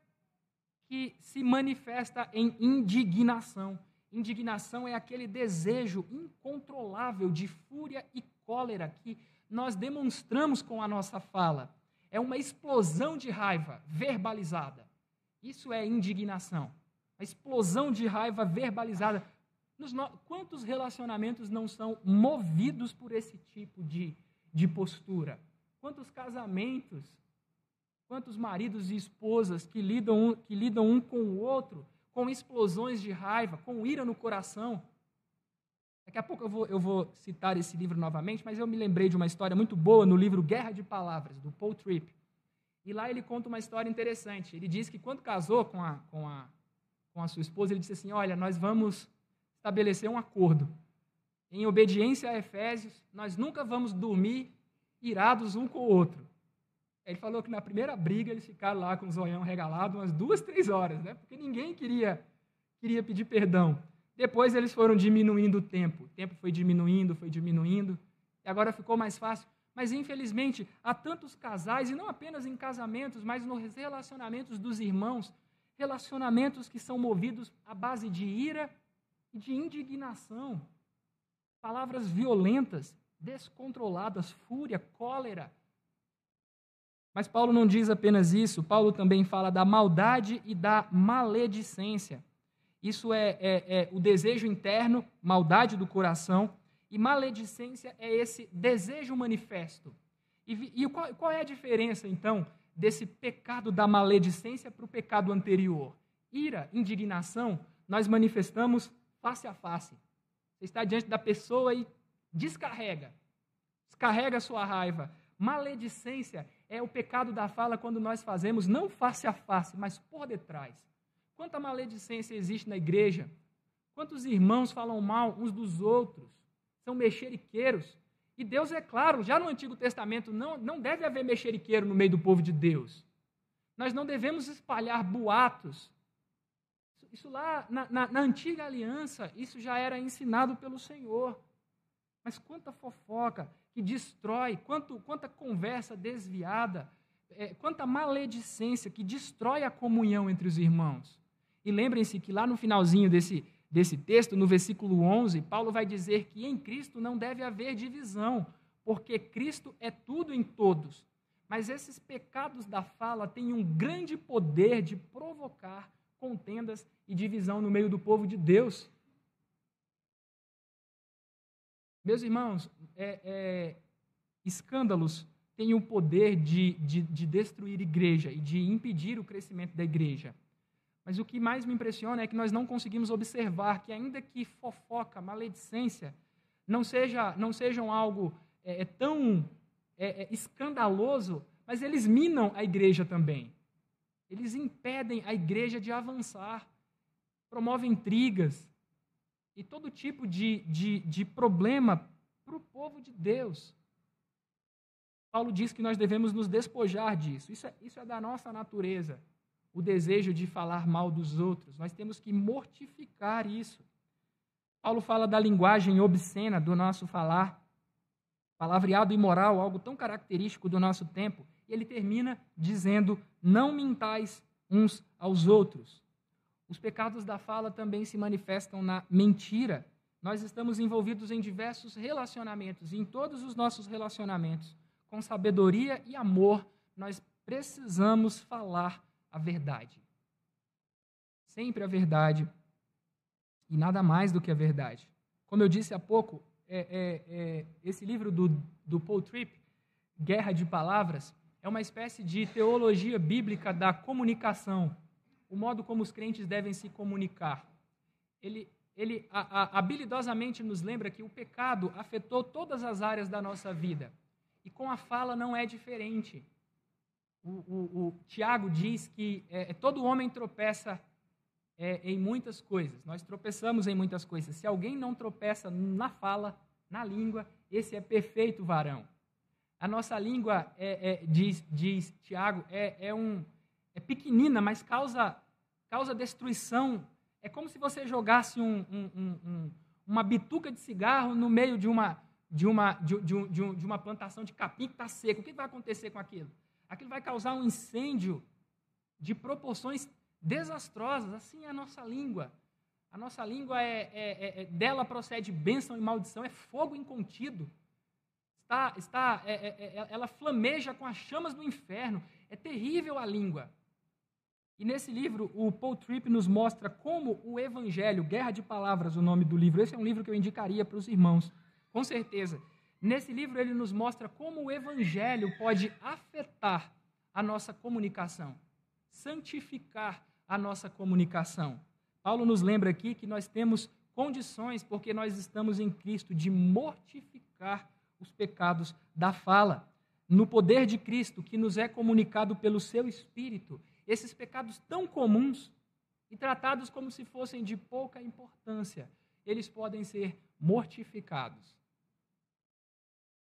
que se manifesta em indignação. Indignação é aquele desejo incontrolável de fúria e cólera que nós demonstramos com a nossa fala. É uma explosão de raiva verbalizada. Isso é indignação a explosão de raiva verbalizada. Nos, quantos relacionamentos não são movidos por esse tipo de, de postura? Quantos casamentos, quantos maridos e esposas que lidam, que lidam um com o outro com explosões de raiva, com ira no coração? Daqui a pouco eu vou, eu vou citar esse livro novamente, mas eu me lembrei de uma história muito boa no livro Guerra de Palavras, do Paul Tripp. E lá ele conta uma história interessante. Ele diz que quando casou com a, com a com a sua esposa, ele disse assim: Olha, nós vamos estabelecer um acordo. Em obediência a Efésios, nós nunca vamos dormir irados um com o outro. Ele falou que na primeira briga eles ficaram lá com o zoião regalado umas duas, três horas, né? porque ninguém queria, queria pedir perdão. Depois eles foram diminuindo o tempo. O tempo foi diminuindo, foi diminuindo. E agora ficou mais fácil. Mas, infelizmente, há tantos casais, e não apenas em casamentos, mas nos relacionamentos dos irmãos, relacionamentos que são movidos à base de ira e de indignação, palavras violentas, descontroladas, fúria, cólera. Mas Paulo não diz apenas isso, Paulo também fala da maldade e da maledicência. Isso é, é, é o desejo interno, maldade do coração, e maledicência é esse desejo manifesto. E, e qual, qual é a diferença, então, desse pecado da maledicência para o pecado anterior. Ira, indignação, nós manifestamos face a face. Você está diante da pessoa e descarrega. Descarrega a sua raiva. Maledicência é o pecado da fala quando nós fazemos não face a face, mas por detrás. Quanta maledicência existe na igreja? Quantos irmãos falam mal uns dos outros? São mexeriqueiros. E Deus é claro, já no Antigo Testamento não, não deve haver mexeriqueiro no meio do povo de Deus. Nós não devemos espalhar boatos. Isso lá na, na, na antiga aliança, isso já era ensinado pelo Senhor. Mas quanta fofoca que destrói, quanto, quanta conversa desviada, é, quanta maledicência que destrói a comunhão entre os irmãos. E lembrem-se que lá no finalzinho desse, desse texto, no versículo 11, Paulo vai dizer que em Cristo não deve haver divisão, porque Cristo é tudo em todos. Mas esses pecados da fala têm um grande poder de provocar contendas e divisão no meio do povo de Deus. Meus irmãos, é, é, escândalos têm o poder de, de, de destruir igreja e de impedir o crescimento da igreja. Mas o que mais me impressiona é que nós não conseguimos observar que, ainda que fofoca, maledicência, não, seja, não sejam algo é, é tão é, é, escandaloso, mas eles minam a igreja também. Eles impedem a igreja de avançar, promovem intrigas e todo tipo de, de, de problema para o povo de Deus. Paulo diz que nós devemos nos despojar disso. Isso é, isso é da nossa natureza o desejo de falar mal dos outros. Nós temos que mortificar isso. Paulo fala da linguagem obscena do nosso falar, palavreado imoral, algo tão característico do nosso tempo. E ele termina dizendo: Não mintais uns aos outros. Os pecados da fala também se manifestam na mentira. nós estamos envolvidos em diversos relacionamentos, e em todos os nossos relacionamentos, com sabedoria e amor, nós precisamos falar a verdade. Sempre a verdade e nada mais do que a verdade. Como eu disse há pouco, é, é, é, esse livro do, do Paul Tripp, Guerra de Palavras, é uma espécie de teologia bíblica da comunicação, o modo como os crentes devem se comunicar. Ele, ele a, a, habilidosamente nos lembra que o pecado afetou todas as áreas da nossa vida. E com a fala não é diferente. O, o, o Tiago diz que é, todo homem tropeça é, em muitas coisas. Nós tropeçamos em muitas coisas. Se alguém não tropeça na fala, na língua, esse é perfeito varão. A nossa língua, é, é, diz, diz Tiago, é, é, um, é pequenina, mas causa, causa destruição. É como se você jogasse um, um, um, uma bituca de cigarro no meio de uma, de uma, de, de, de, de uma plantação de capim que está seco. O que vai acontecer com aquilo? Aquilo vai causar um incêndio de proporções desastrosas. Assim é a nossa língua. A nossa língua é, é, é, é dela procede bênção e maldição, é fogo incontido. Está, está, é, é, é, ela flameja com as chamas do inferno. É terrível a língua. E nesse livro, o Paul Tripp nos mostra como o Evangelho, Guerra de Palavras, o nome do livro. Esse é um livro que eu indicaria para os irmãos, com certeza. Nesse livro, ele nos mostra como o Evangelho pode afetar a nossa comunicação, santificar a nossa comunicação. Paulo nos lembra aqui que nós temos condições, porque nós estamos em Cristo, de mortificar os pecados da fala. No poder de Cristo, que nos é comunicado pelo seu Espírito, esses pecados tão comuns e tratados como se fossem de pouca importância, eles podem ser mortificados.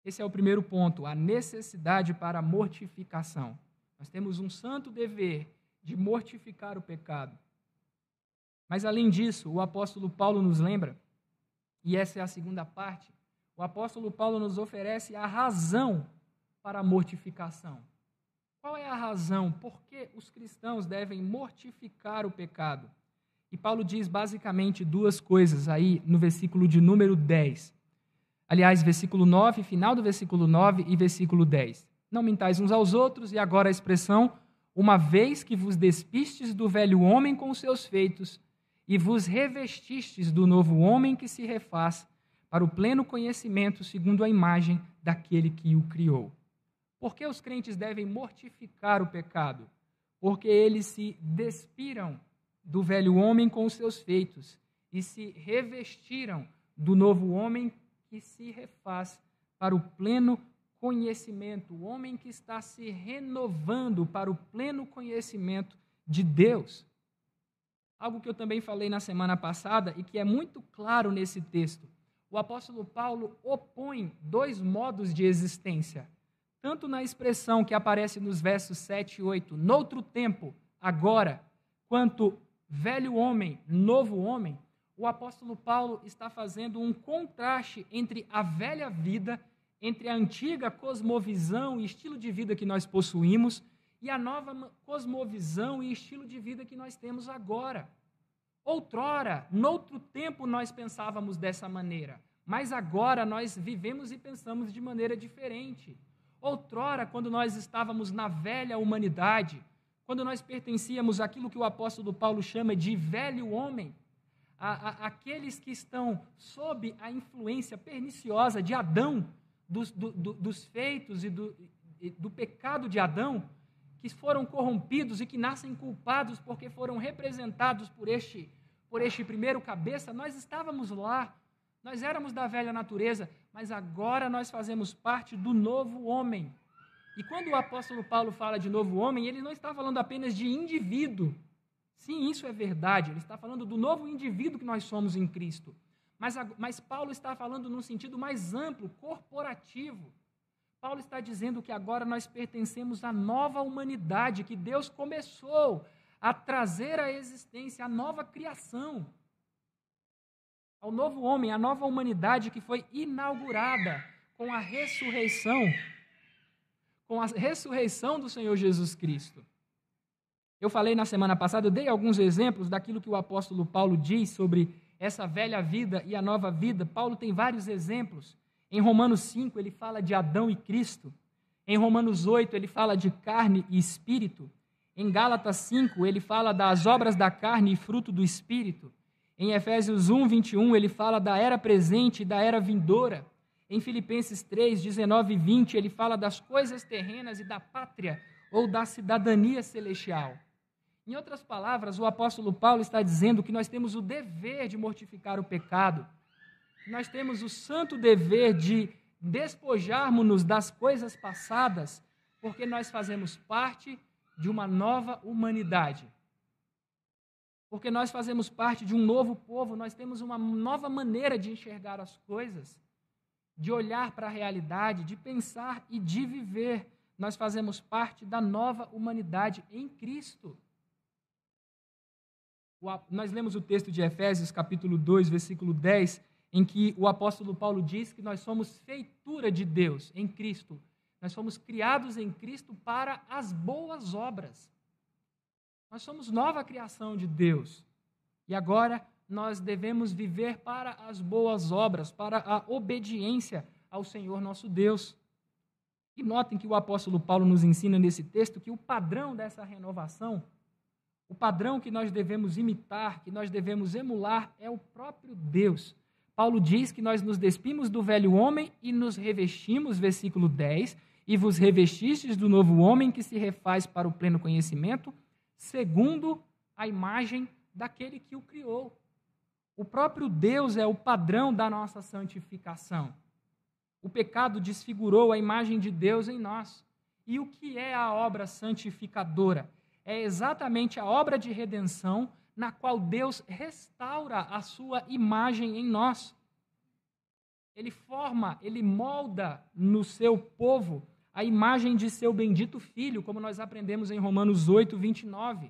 Esse é o primeiro ponto, a necessidade para a mortificação. Nós temos um santo dever de mortificar o pecado. Mas, além disso, o apóstolo Paulo nos lembra, e essa é a segunda parte, o apóstolo Paulo nos oferece a razão para a mortificação. Qual é a razão? Por que os cristãos devem mortificar o pecado? E Paulo diz basicamente duas coisas aí no versículo de número 10. Aliás, versículo 9, final do versículo 9 e versículo 10. Não mintais uns aos outros, e agora a expressão uma vez que vos despistes do velho homem com os seus feitos e vos revestistes do novo homem que se refaz para o pleno conhecimento segundo a imagem daquele que o criou. Por que os crentes devem mortificar o pecado? Porque eles se despiram do velho homem com os seus feitos e se revestiram do novo homem que se refaz para o pleno conhecimento, o homem que está se renovando para o pleno conhecimento de Deus. Algo que eu também falei na semana passada e que é muito claro nesse texto. O apóstolo Paulo opõe dois modos de existência, tanto na expressão que aparece nos versos 7 e 8, noutro tempo, agora, quanto velho homem, novo homem. O apóstolo Paulo está fazendo um contraste entre a velha vida entre a antiga cosmovisão e estilo de vida que nós possuímos e a nova cosmovisão e estilo de vida que nós temos agora. Outrora, noutro tempo, nós pensávamos dessa maneira, mas agora nós vivemos e pensamos de maneira diferente. Outrora, quando nós estávamos na velha humanidade, quando nós pertencíamos àquilo que o apóstolo Paulo chama de velho homem, a, a, aqueles que estão sob a influência perniciosa de Adão, dos, do, do, dos feitos e do, e do pecado de Adão, que foram corrompidos e que nascem culpados porque foram representados por este, por este primeiro cabeça, nós estávamos lá, nós éramos da velha natureza, mas agora nós fazemos parte do novo homem. E quando o apóstolo Paulo fala de novo homem, ele não está falando apenas de indivíduo. Sim, isso é verdade, ele está falando do novo indivíduo que nós somos em Cristo. Mas, mas Paulo está falando num sentido mais amplo, corporativo. Paulo está dizendo que agora nós pertencemos à nova humanidade que Deus começou a trazer à existência, a nova criação, ao novo homem, à nova humanidade que foi inaugurada com a ressurreição, com a ressurreição do Senhor Jesus Cristo. Eu falei na semana passada, eu dei alguns exemplos daquilo que o apóstolo Paulo diz sobre essa velha vida e a nova vida, Paulo tem vários exemplos. Em Romanos 5, ele fala de Adão e Cristo. Em Romanos 8, ele fala de carne e espírito. Em Gálatas 5, ele fala das obras da carne e fruto do espírito. Em Efésios 1, 21, ele fala da era presente e da era vindoura. Em Filipenses 3, 19 e 20, ele fala das coisas terrenas e da pátria ou da cidadania celestial. Em outras palavras, o apóstolo Paulo está dizendo que nós temos o dever de mortificar o pecado, nós temos o santo dever de despojarmos-nos das coisas passadas, porque nós fazemos parte de uma nova humanidade. Porque nós fazemos parte de um novo povo, nós temos uma nova maneira de enxergar as coisas, de olhar para a realidade, de pensar e de viver. Nós fazemos parte da nova humanidade em Cristo. Nós lemos o texto de Efésios, capítulo 2, versículo 10, em que o apóstolo Paulo diz que nós somos feitura de Deus em Cristo. Nós somos criados em Cristo para as boas obras. Nós somos nova criação de Deus. E agora nós devemos viver para as boas obras, para a obediência ao Senhor nosso Deus. E notem que o apóstolo Paulo nos ensina nesse texto que o padrão dessa renovação o padrão que nós devemos imitar, que nós devemos emular, é o próprio Deus. Paulo diz que nós nos despimos do velho homem e nos revestimos, versículo 10, e vos revestistes do novo homem que se refaz para o pleno conhecimento, segundo a imagem daquele que o criou. O próprio Deus é o padrão da nossa santificação. O pecado desfigurou a imagem de Deus em nós. E o que é a obra santificadora? é exatamente a obra de redenção na qual Deus restaura a sua imagem em nós. Ele forma, ele molda no seu povo a imagem de seu bendito filho, como nós aprendemos em Romanos 8, 29.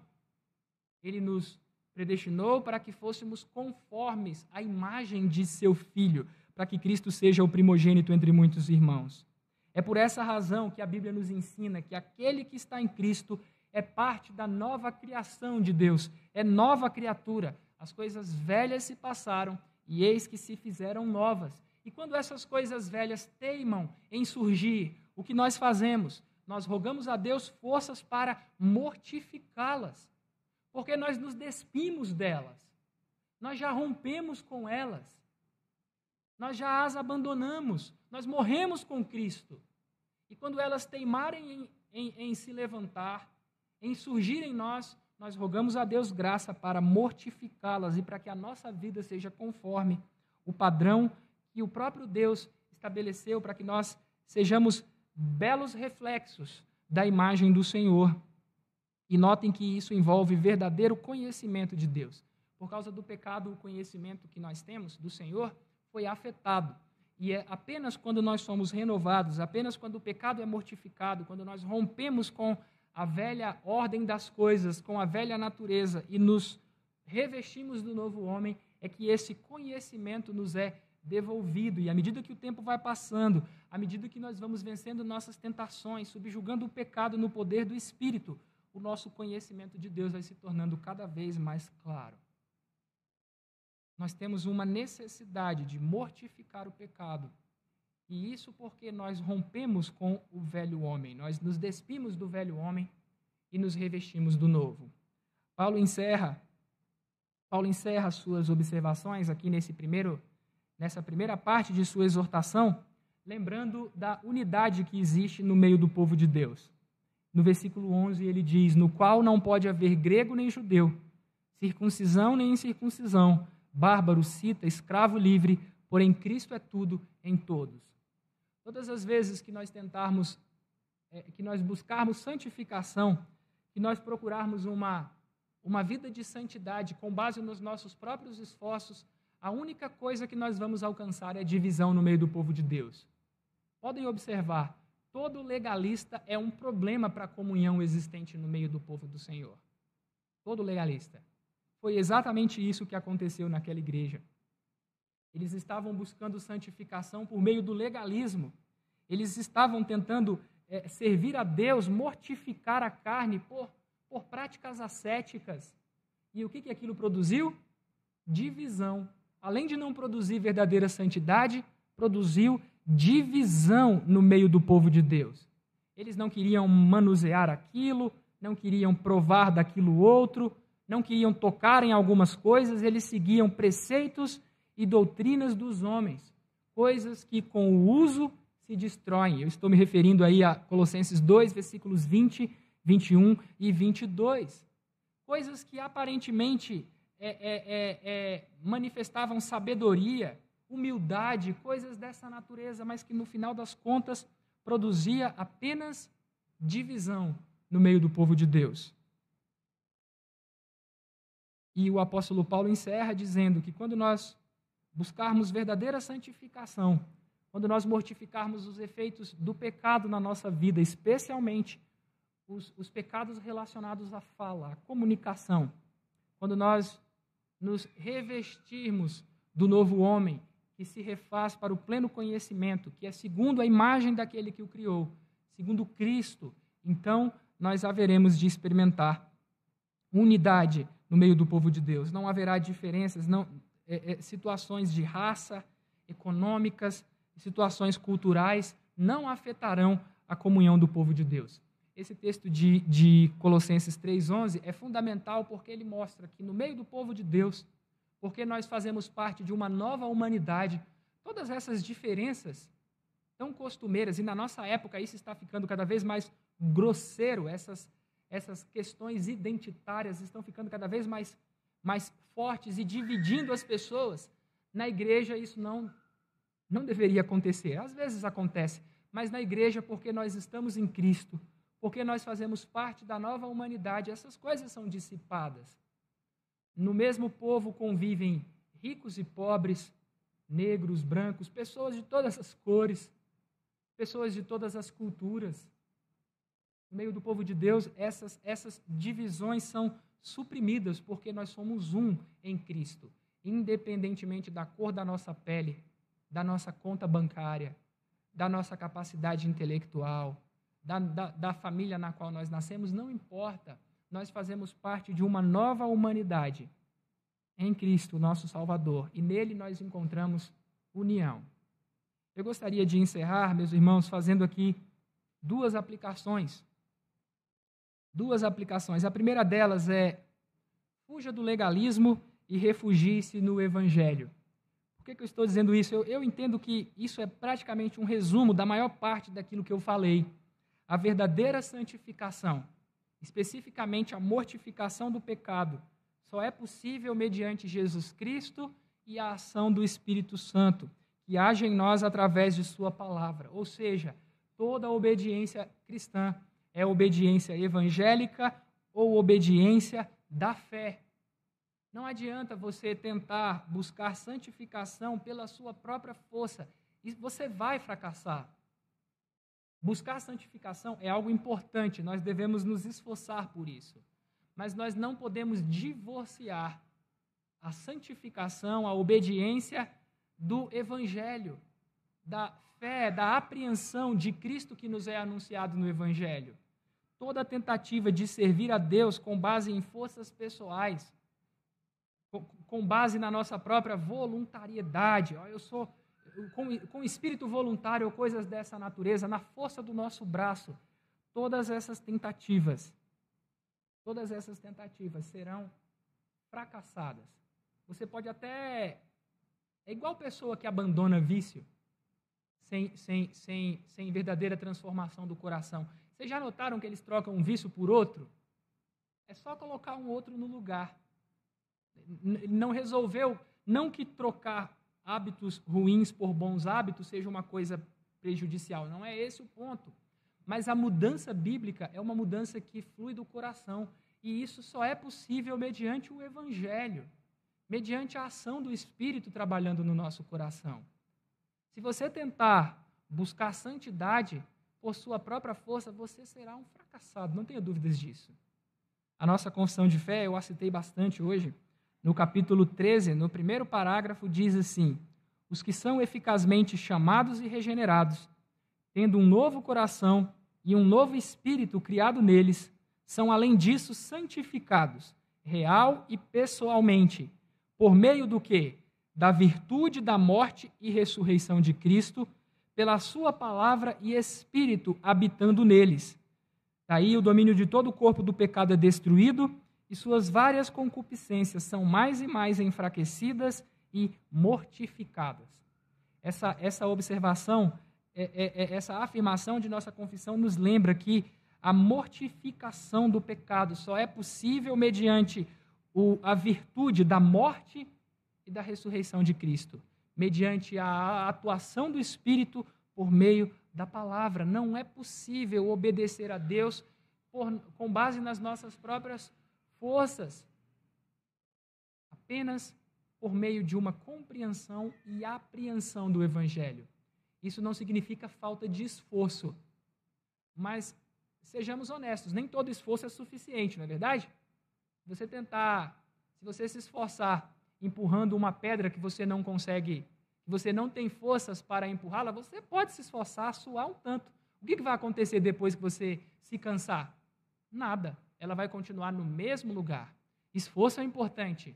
Ele nos predestinou para que fôssemos conformes à imagem de seu filho, para que Cristo seja o primogênito entre muitos irmãos. É por essa razão que a Bíblia nos ensina que aquele que está em Cristo é parte da nova criação de Deus, é nova criatura. As coisas velhas se passaram e eis que se fizeram novas. E quando essas coisas velhas teimam em surgir, o que nós fazemos? Nós rogamos a Deus forças para mortificá-las, porque nós nos despimos delas, nós já rompemos com elas, nós já as abandonamos, nós morremos com Cristo. E quando elas teimarem em, em, em se levantar, em surgir em nós, nós rogamos a Deus graça para mortificá-las e para que a nossa vida seja conforme o padrão que o próprio Deus estabeleceu para que nós sejamos belos reflexos da imagem do Senhor. E notem que isso envolve verdadeiro conhecimento de Deus. Por causa do pecado, o conhecimento que nós temos do Senhor foi afetado. E é apenas quando nós somos renovados, apenas quando o pecado é mortificado, quando nós rompemos com a velha ordem das coisas com a velha natureza e nos revestimos do novo homem, é que esse conhecimento nos é devolvido. E à medida que o tempo vai passando, à medida que nós vamos vencendo nossas tentações, subjugando o pecado no poder do Espírito, o nosso conhecimento de Deus vai se tornando cada vez mais claro. Nós temos uma necessidade de mortificar o pecado e isso porque nós rompemos com o velho homem, nós nos despimos do velho homem e nos revestimos do novo. Paulo encerra Paulo encerra suas observações aqui nesse primeiro nessa primeira parte de sua exortação, lembrando da unidade que existe no meio do povo de Deus. No versículo 11 ele diz: "No qual não pode haver grego nem judeu, circuncisão nem incircuncisão, bárbaro, cita, escravo livre, porém Cristo é tudo em todos." Todas as vezes que nós tentarmos, é, que nós buscarmos santificação, que nós procurarmos uma, uma vida de santidade com base nos nossos próprios esforços, a única coisa que nós vamos alcançar é divisão no meio do povo de Deus. Podem observar, todo legalista é um problema para a comunhão existente no meio do povo do Senhor. Todo legalista. Foi exatamente isso que aconteceu naquela igreja. Eles estavam buscando santificação por meio do legalismo. Eles estavam tentando é, servir a Deus, mortificar a carne por, por práticas ascéticas. E o que, que aquilo produziu? Divisão além de não produzir verdadeira santidade, produziu divisão no meio do povo de Deus. Eles não queriam manusear aquilo, não queriam provar daquilo outro, não queriam tocar em algumas coisas, eles seguiam preceitos e doutrinas dos homens, coisas que com o uso se destroem. Eu estou me referindo aí a Colossenses 2, versículos 20, 21 e 22. Coisas que aparentemente é, é, é, é, manifestavam sabedoria, humildade, coisas dessa natureza, mas que no final das contas produzia apenas divisão no meio do povo de Deus. E o apóstolo Paulo encerra dizendo que quando nós buscarmos verdadeira santificação, quando nós mortificarmos os efeitos do pecado na nossa vida, especialmente os, os pecados relacionados à fala, à comunicação, quando nós nos revestirmos do novo homem, que se refaz para o pleno conhecimento, que é segundo a imagem daquele que o criou, segundo Cristo, então nós haveremos de experimentar unidade no meio do povo de Deus. Não haverá diferenças, não, é, é, situações de raça, econômicas, situações culturais não afetarão a comunhão do povo de Deus. Esse texto de, de Colossenses 3,11 é fundamental porque ele mostra que no meio do povo de Deus, porque nós fazemos parte de uma nova humanidade, todas essas diferenças tão costumeiras, e na nossa época isso está ficando cada vez mais grosseiro, essas, essas questões identitárias estão ficando cada vez mais, mais fortes e dividindo as pessoas. Na igreja isso não não deveria acontecer. Às vezes acontece, mas na igreja, porque nós estamos em Cristo, porque nós fazemos parte da nova humanidade, essas coisas são dissipadas. No mesmo povo convivem ricos e pobres, negros, brancos, pessoas de todas as cores, pessoas de todas as culturas. No meio do povo de Deus, essas, essas divisões são suprimidas, porque nós somos um em Cristo, independentemente da cor da nossa pele, da nossa conta bancária, da nossa capacidade intelectual, da, da, da, família na qual nós nascemos, não importa. Nós fazemos parte de uma nova humanidade em Cristo, nosso Salvador, e nele nós encontramos união. Eu gostaria de encerrar, meus irmãos, fazendo aqui duas aplicações. Duas aplicações. A primeira delas é: fuja do legalismo e refugie-se no Evangelho. Por que, que eu estou dizendo isso? Eu, eu entendo que isso é praticamente um resumo da maior parte daquilo que eu falei. A verdadeira santificação, especificamente a mortificação do pecado, só é possível mediante Jesus Cristo e a ação do Espírito Santo, que age em nós através de Sua palavra. Ou seja, toda obediência cristã é obediência evangélica ou obediência da fé. Não adianta você tentar buscar santificação pela sua própria força. Você vai fracassar. Buscar santificação é algo importante, nós devemos nos esforçar por isso. Mas nós não podemos divorciar a santificação, a obediência do Evangelho, da fé, da apreensão de Cristo que nos é anunciado no Evangelho. Toda tentativa de servir a Deus com base em forças pessoais, com base na nossa própria voluntariedade. Eu sou com, com espírito voluntário ou coisas dessa natureza, na força do nosso braço. Todas essas tentativas, todas essas tentativas serão fracassadas. Você pode até. É igual pessoa que abandona vício sem, sem, sem, sem verdadeira transformação do coração. Vocês já notaram que eles trocam um vício por outro? É só colocar um outro no lugar não resolveu, não que trocar hábitos ruins por bons hábitos seja uma coisa prejudicial, não é esse o ponto. Mas a mudança bíblica é uma mudança que flui do coração, e isso só é possível mediante o evangelho, mediante a ação do Espírito trabalhando no nosso coração. Se você tentar buscar santidade por sua própria força, você será um fracassado, não tenha dúvidas disso. A nossa confissão de fé, eu a citei bastante hoje, no capítulo 13, no primeiro parágrafo, diz assim: Os que são eficazmente chamados e regenerados, tendo um novo coração e um novo espírito criado neles, são, além disso, santificados, real e pessoalmente, por meio do que? da virtude da morte e ressurreição de Cristo, pela Sua palavra e Espírito habitando neles. Daí o domínio de todo o corpo do pecado é destruído suas várias concupiscências são mais e mais enfraquecidas e mortificadas. Essa, essa observação, é, é, é, essa afirmação de nossa confissão nos lembra que a mortificação do pecado só é possível mediante o, a virtude da morte e da ressurreição de Cristo, mediante a atuação do Espírito por meio da palavra. Não é possível obedecer a Deus por, com base nas nossas próprias forças, apenas por meio de uma compreensão e apreensão do Evangelho. Isso não significa falta de esforço, mas sejamos honestos, nem todo esforço é suficiente, não é verdade? Você tentar, se você se esforçar empurrando uma pedra que você não consegue, que você não tem forças para empurrá-la, você pode se esforçar, suar um tanto. O que vai acontecer depois que você se cansar? Nada. Ela vai continuar no mesmo lugar. Esforço é importante.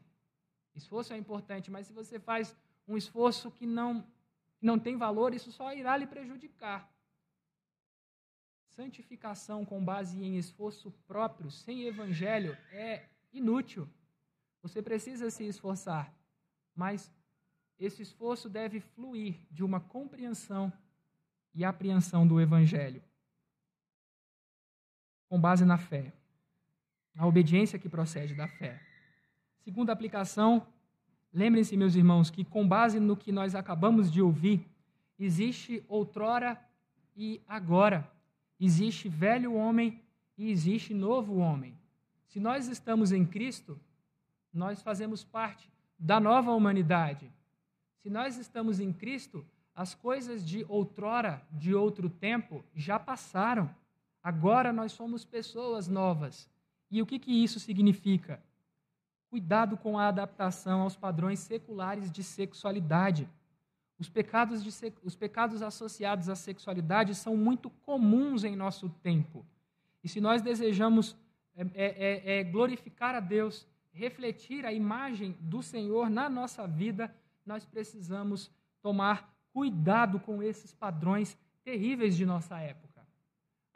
Esforço é importante, mas se você faz um esforço que não, não tem valor, isso só irá lhe prejudicar. Santificação com base em esforço próprio, sem evangelho, é inútil. Você precisa se esforçar, mas esse esforço deve fluir de uma compreensão e apreensão do Evangelho, com base na fé, a obediência que procede da fé. Segunda aplicação, lembrem-se, meus irmãos, que com base no que nós acabamos de ouvir, existe outrora e agora. Existe velho homem e existe novo homem. Se nós estamos em Cristo, nós fazemos parte da nova humanidade. Se nós estamos em Cristo, as coisas de outrora, de outro tempo, já passaram. Agora nós somos pessoas novas. E o que, que isso significa? Cuidado com a adaptação aos padrões seculares de sexualidade. Os pecados, de, os pecados associados à sexualidade são muito comuns em nosso tempo. E se nós desejamos é, é, é, é glorificar a Deus, refletir a imagem do Senhor na nossa vida, nós precisamos tomar cuidado com esses padrões terríveis de nossa época.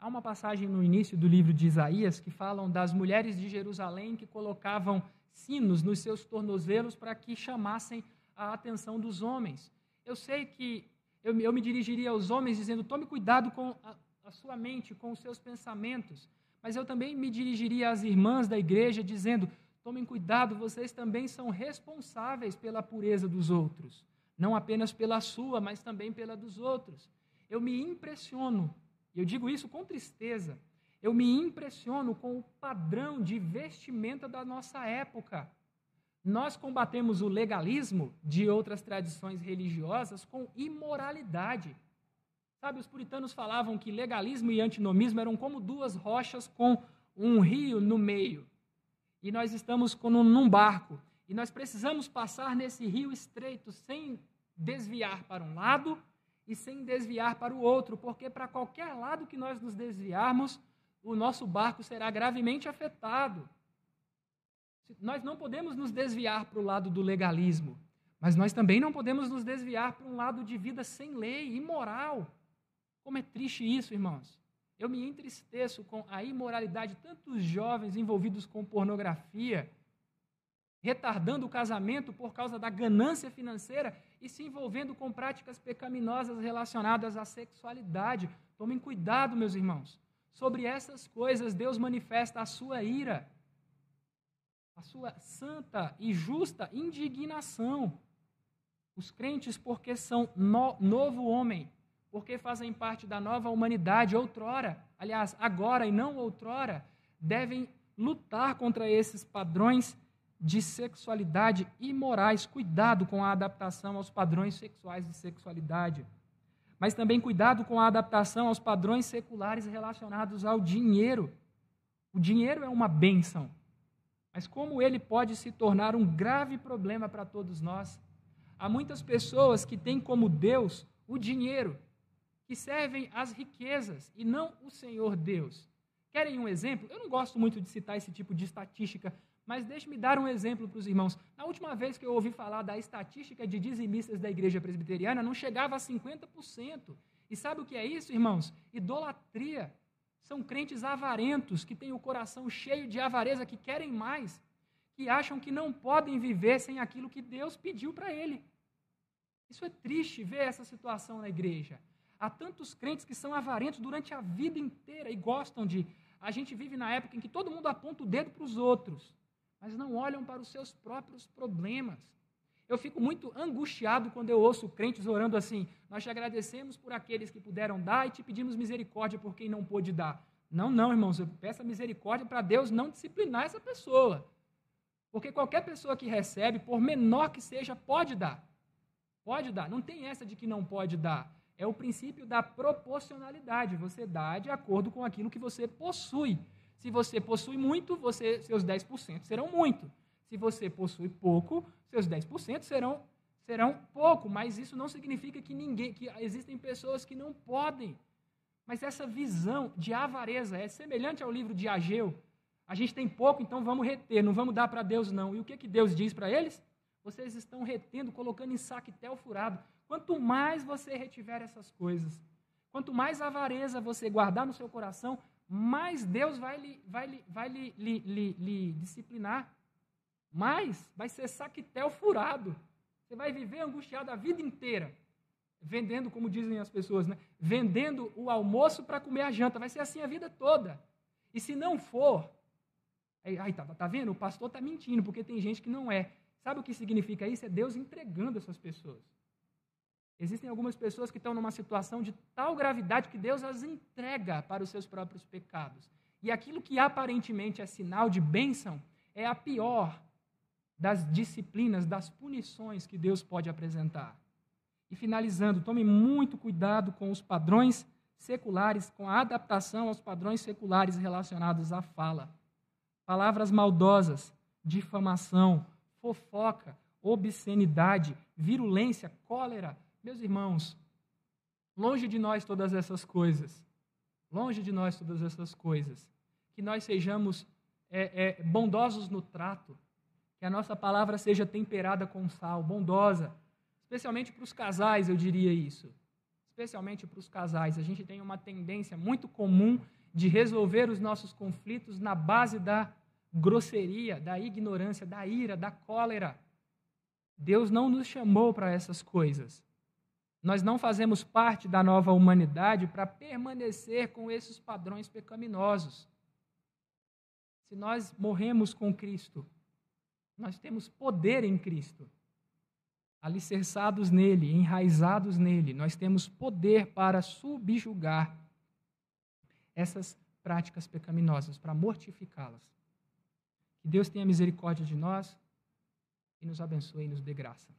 Há uma passagem no início do livro de Isaías que falam das mulheres de Jerusalém que colocavam sinos nos seus tornozelos para que chamassem a atenção dos homens. Eu sei que eu, eu me dirigiria aos homens dizendo: tome cuidado com a, a sua mente, com os seus pensamentos. Mas eu também me dirigiria às irmãs da igreja dizendo: Tomem cuidado, vocês também são responsáveis pela pureza dos outros, não apenas pela sua, mas também pela dos outros. Eu me impressiono, e eu digo isso com tristeza, eu me impressiono com o padrão de vestimenta da nossa época. Nós combatemos o legalismo de outras tradições religiosas com imoralidade. Sabe, os puritanos falavam que legalismo e antinomismo eram como duas rochas com um rio no meio e nós estamos num barco e nós precisamos passar nesse rio estreito sem desviar para um lado e sem desviar para o outro, porque para qualquer lado que nós nos desviarmos, o nosso barco será gravemente afetado. Nós não podemos nos desviar para o lado do legalismo, mas nós também não podemos nos desviar para um lado de vida sem lei, imoral. Como é triste isso, irmãos. Eu me entristeço com a imoralidade de tantos jovens envolvidos com pornografia, retardando o casamento por causa da ganância financeira e se envolvendo com práticas pecaminosas relacionadas à sexualidade. Tomem cuidado, meus irmãos. Sobre essas coisas, Deus manifesta a sua ira, a sua santa e justa indignação. Os crentes, porque são no, novo homem, porque fazem parte da nova humanidade outrora, aliás, agora e não outrora, devem lutar contra esses padrões de sexualidade imorais. Cuidado com a adaptação aos padrões sexuais de sexualidade. Mas também cuidado com a adaptação aos padrões seculares relacionados ao dinheiro. O dinheiro é uma bênção, mas como ele pode se tornar um grave problema para todos nós? Há muitas pessoas que têm como Deus o dinheiro que servem às riquezas e não o Senhor Deus. Querem um exemplo? Eu não gosto muito de citar esse tipo de estatística, Mas deixe-me dar um exemplo para os irmãos. Na última vez que eu ouvi falar da estatística de dizimistas da igreja presbiteriana, não chegava a 50%. E sabe o que é isso, irmãos? Idolatria. São crentes avarentos, que têm o coração cheio de avareza, que querem mais, que acham que não podem viver sem aquilo que Deus pediu para ele. Isso é triste ver essa situação na igreja. Há tantos crentes que são avarentos durante a vida inteira e gostam de. A gente vive na época em que todo mundo aponta o dedo para os outros, mas não olham para os seus próprios problemas. Eu fico muito angustiado quando eu ouço crentes orando assim: Nós te agradecemos por aqueles que puderam dar e te pedimos misericórdia por quem não pôde dar. Não, não, irmãos, eu peço misericórdia para Deus não disciplinar essa pessoa. Porque qualquer pessoa que recebe, por menor que seja, pode dar. Pode dar. Não tem essa de que não pode dar. É o princípio da proporcionalidade. Você dá de acordo com aquilo que você possui. Se você possui muito, você, seus 10% serão muito. Se você possui pouco, seus 10% serão, serão pouco. Mas isso não significa que ninguém, que existem pessoas que não podem. Mas essa visão de avareza é semelhante ao livro de Ageu, a gente tem pouco, então vamos reter, não vamos dar para Deus, não. E o que, que Deus diz para eles? Vocês estão retendo, colocando em saquetel furado. Quanto mais você retiver essas coisas, quanto mais avareza você guardar no seu coração, mais Deus vai lhe, vai lhe, vai lhe, lhe, lhe, lhe disciplinar. Mais vai ser saquetel furado. Você vai viver angustiado a vida inteira. Vendendo, como dizem as pessoas, né? vendendo o almoço para comer a janta. Vai ser assim a vida toda. E se não for, Aí, tá, tá vendo? O pastor está mentindo, porque tem gente que não é. Sabe o que significa isso? É Deus entregando essas pessoas. Existem algumas pessoas que estão numa situação de tal gravidade que Deus as entrega para os seus próprios pecados. E aquilo que aparentemente é sinal de bênção é a pior das disciplinas, das punições que Deus pode apresentar. E finalizando, tome muito cuidado com os padrões seculares, com a adaptação aos padrões seculares relacionados à fala palavras maldosas, difamação, fofoca, obscenidade, virulência, cólera. Meus irmãos, longe de nós todas essas coisas. Longe de nós todas essas coisas. Que nós sejamos é, é, bondosos no trato. Que a nossa palavra seja temperada com sal, bondosa. Especialmente para os casais, eu diria isso. Especialmente para os casais. A gente tem uma tendência muito comum de resolver os nossos conflitos na base da grosseria, da ignorância, da ira, da cólera. Deus não nos chamou para essas coisas. Nós não fazemos parte da nova humanidade para permanecer com esses padrões pecaminosos. Se nós morremos com Cristo, nós temos poder em Cristo. Alicerçados nele, enraizados nele, nós temos poder para subjugar essas práticas pecaminosas, para mortificá-las. Que Deus tenha misericórdia de nós e nos abençoe e nos dê graça.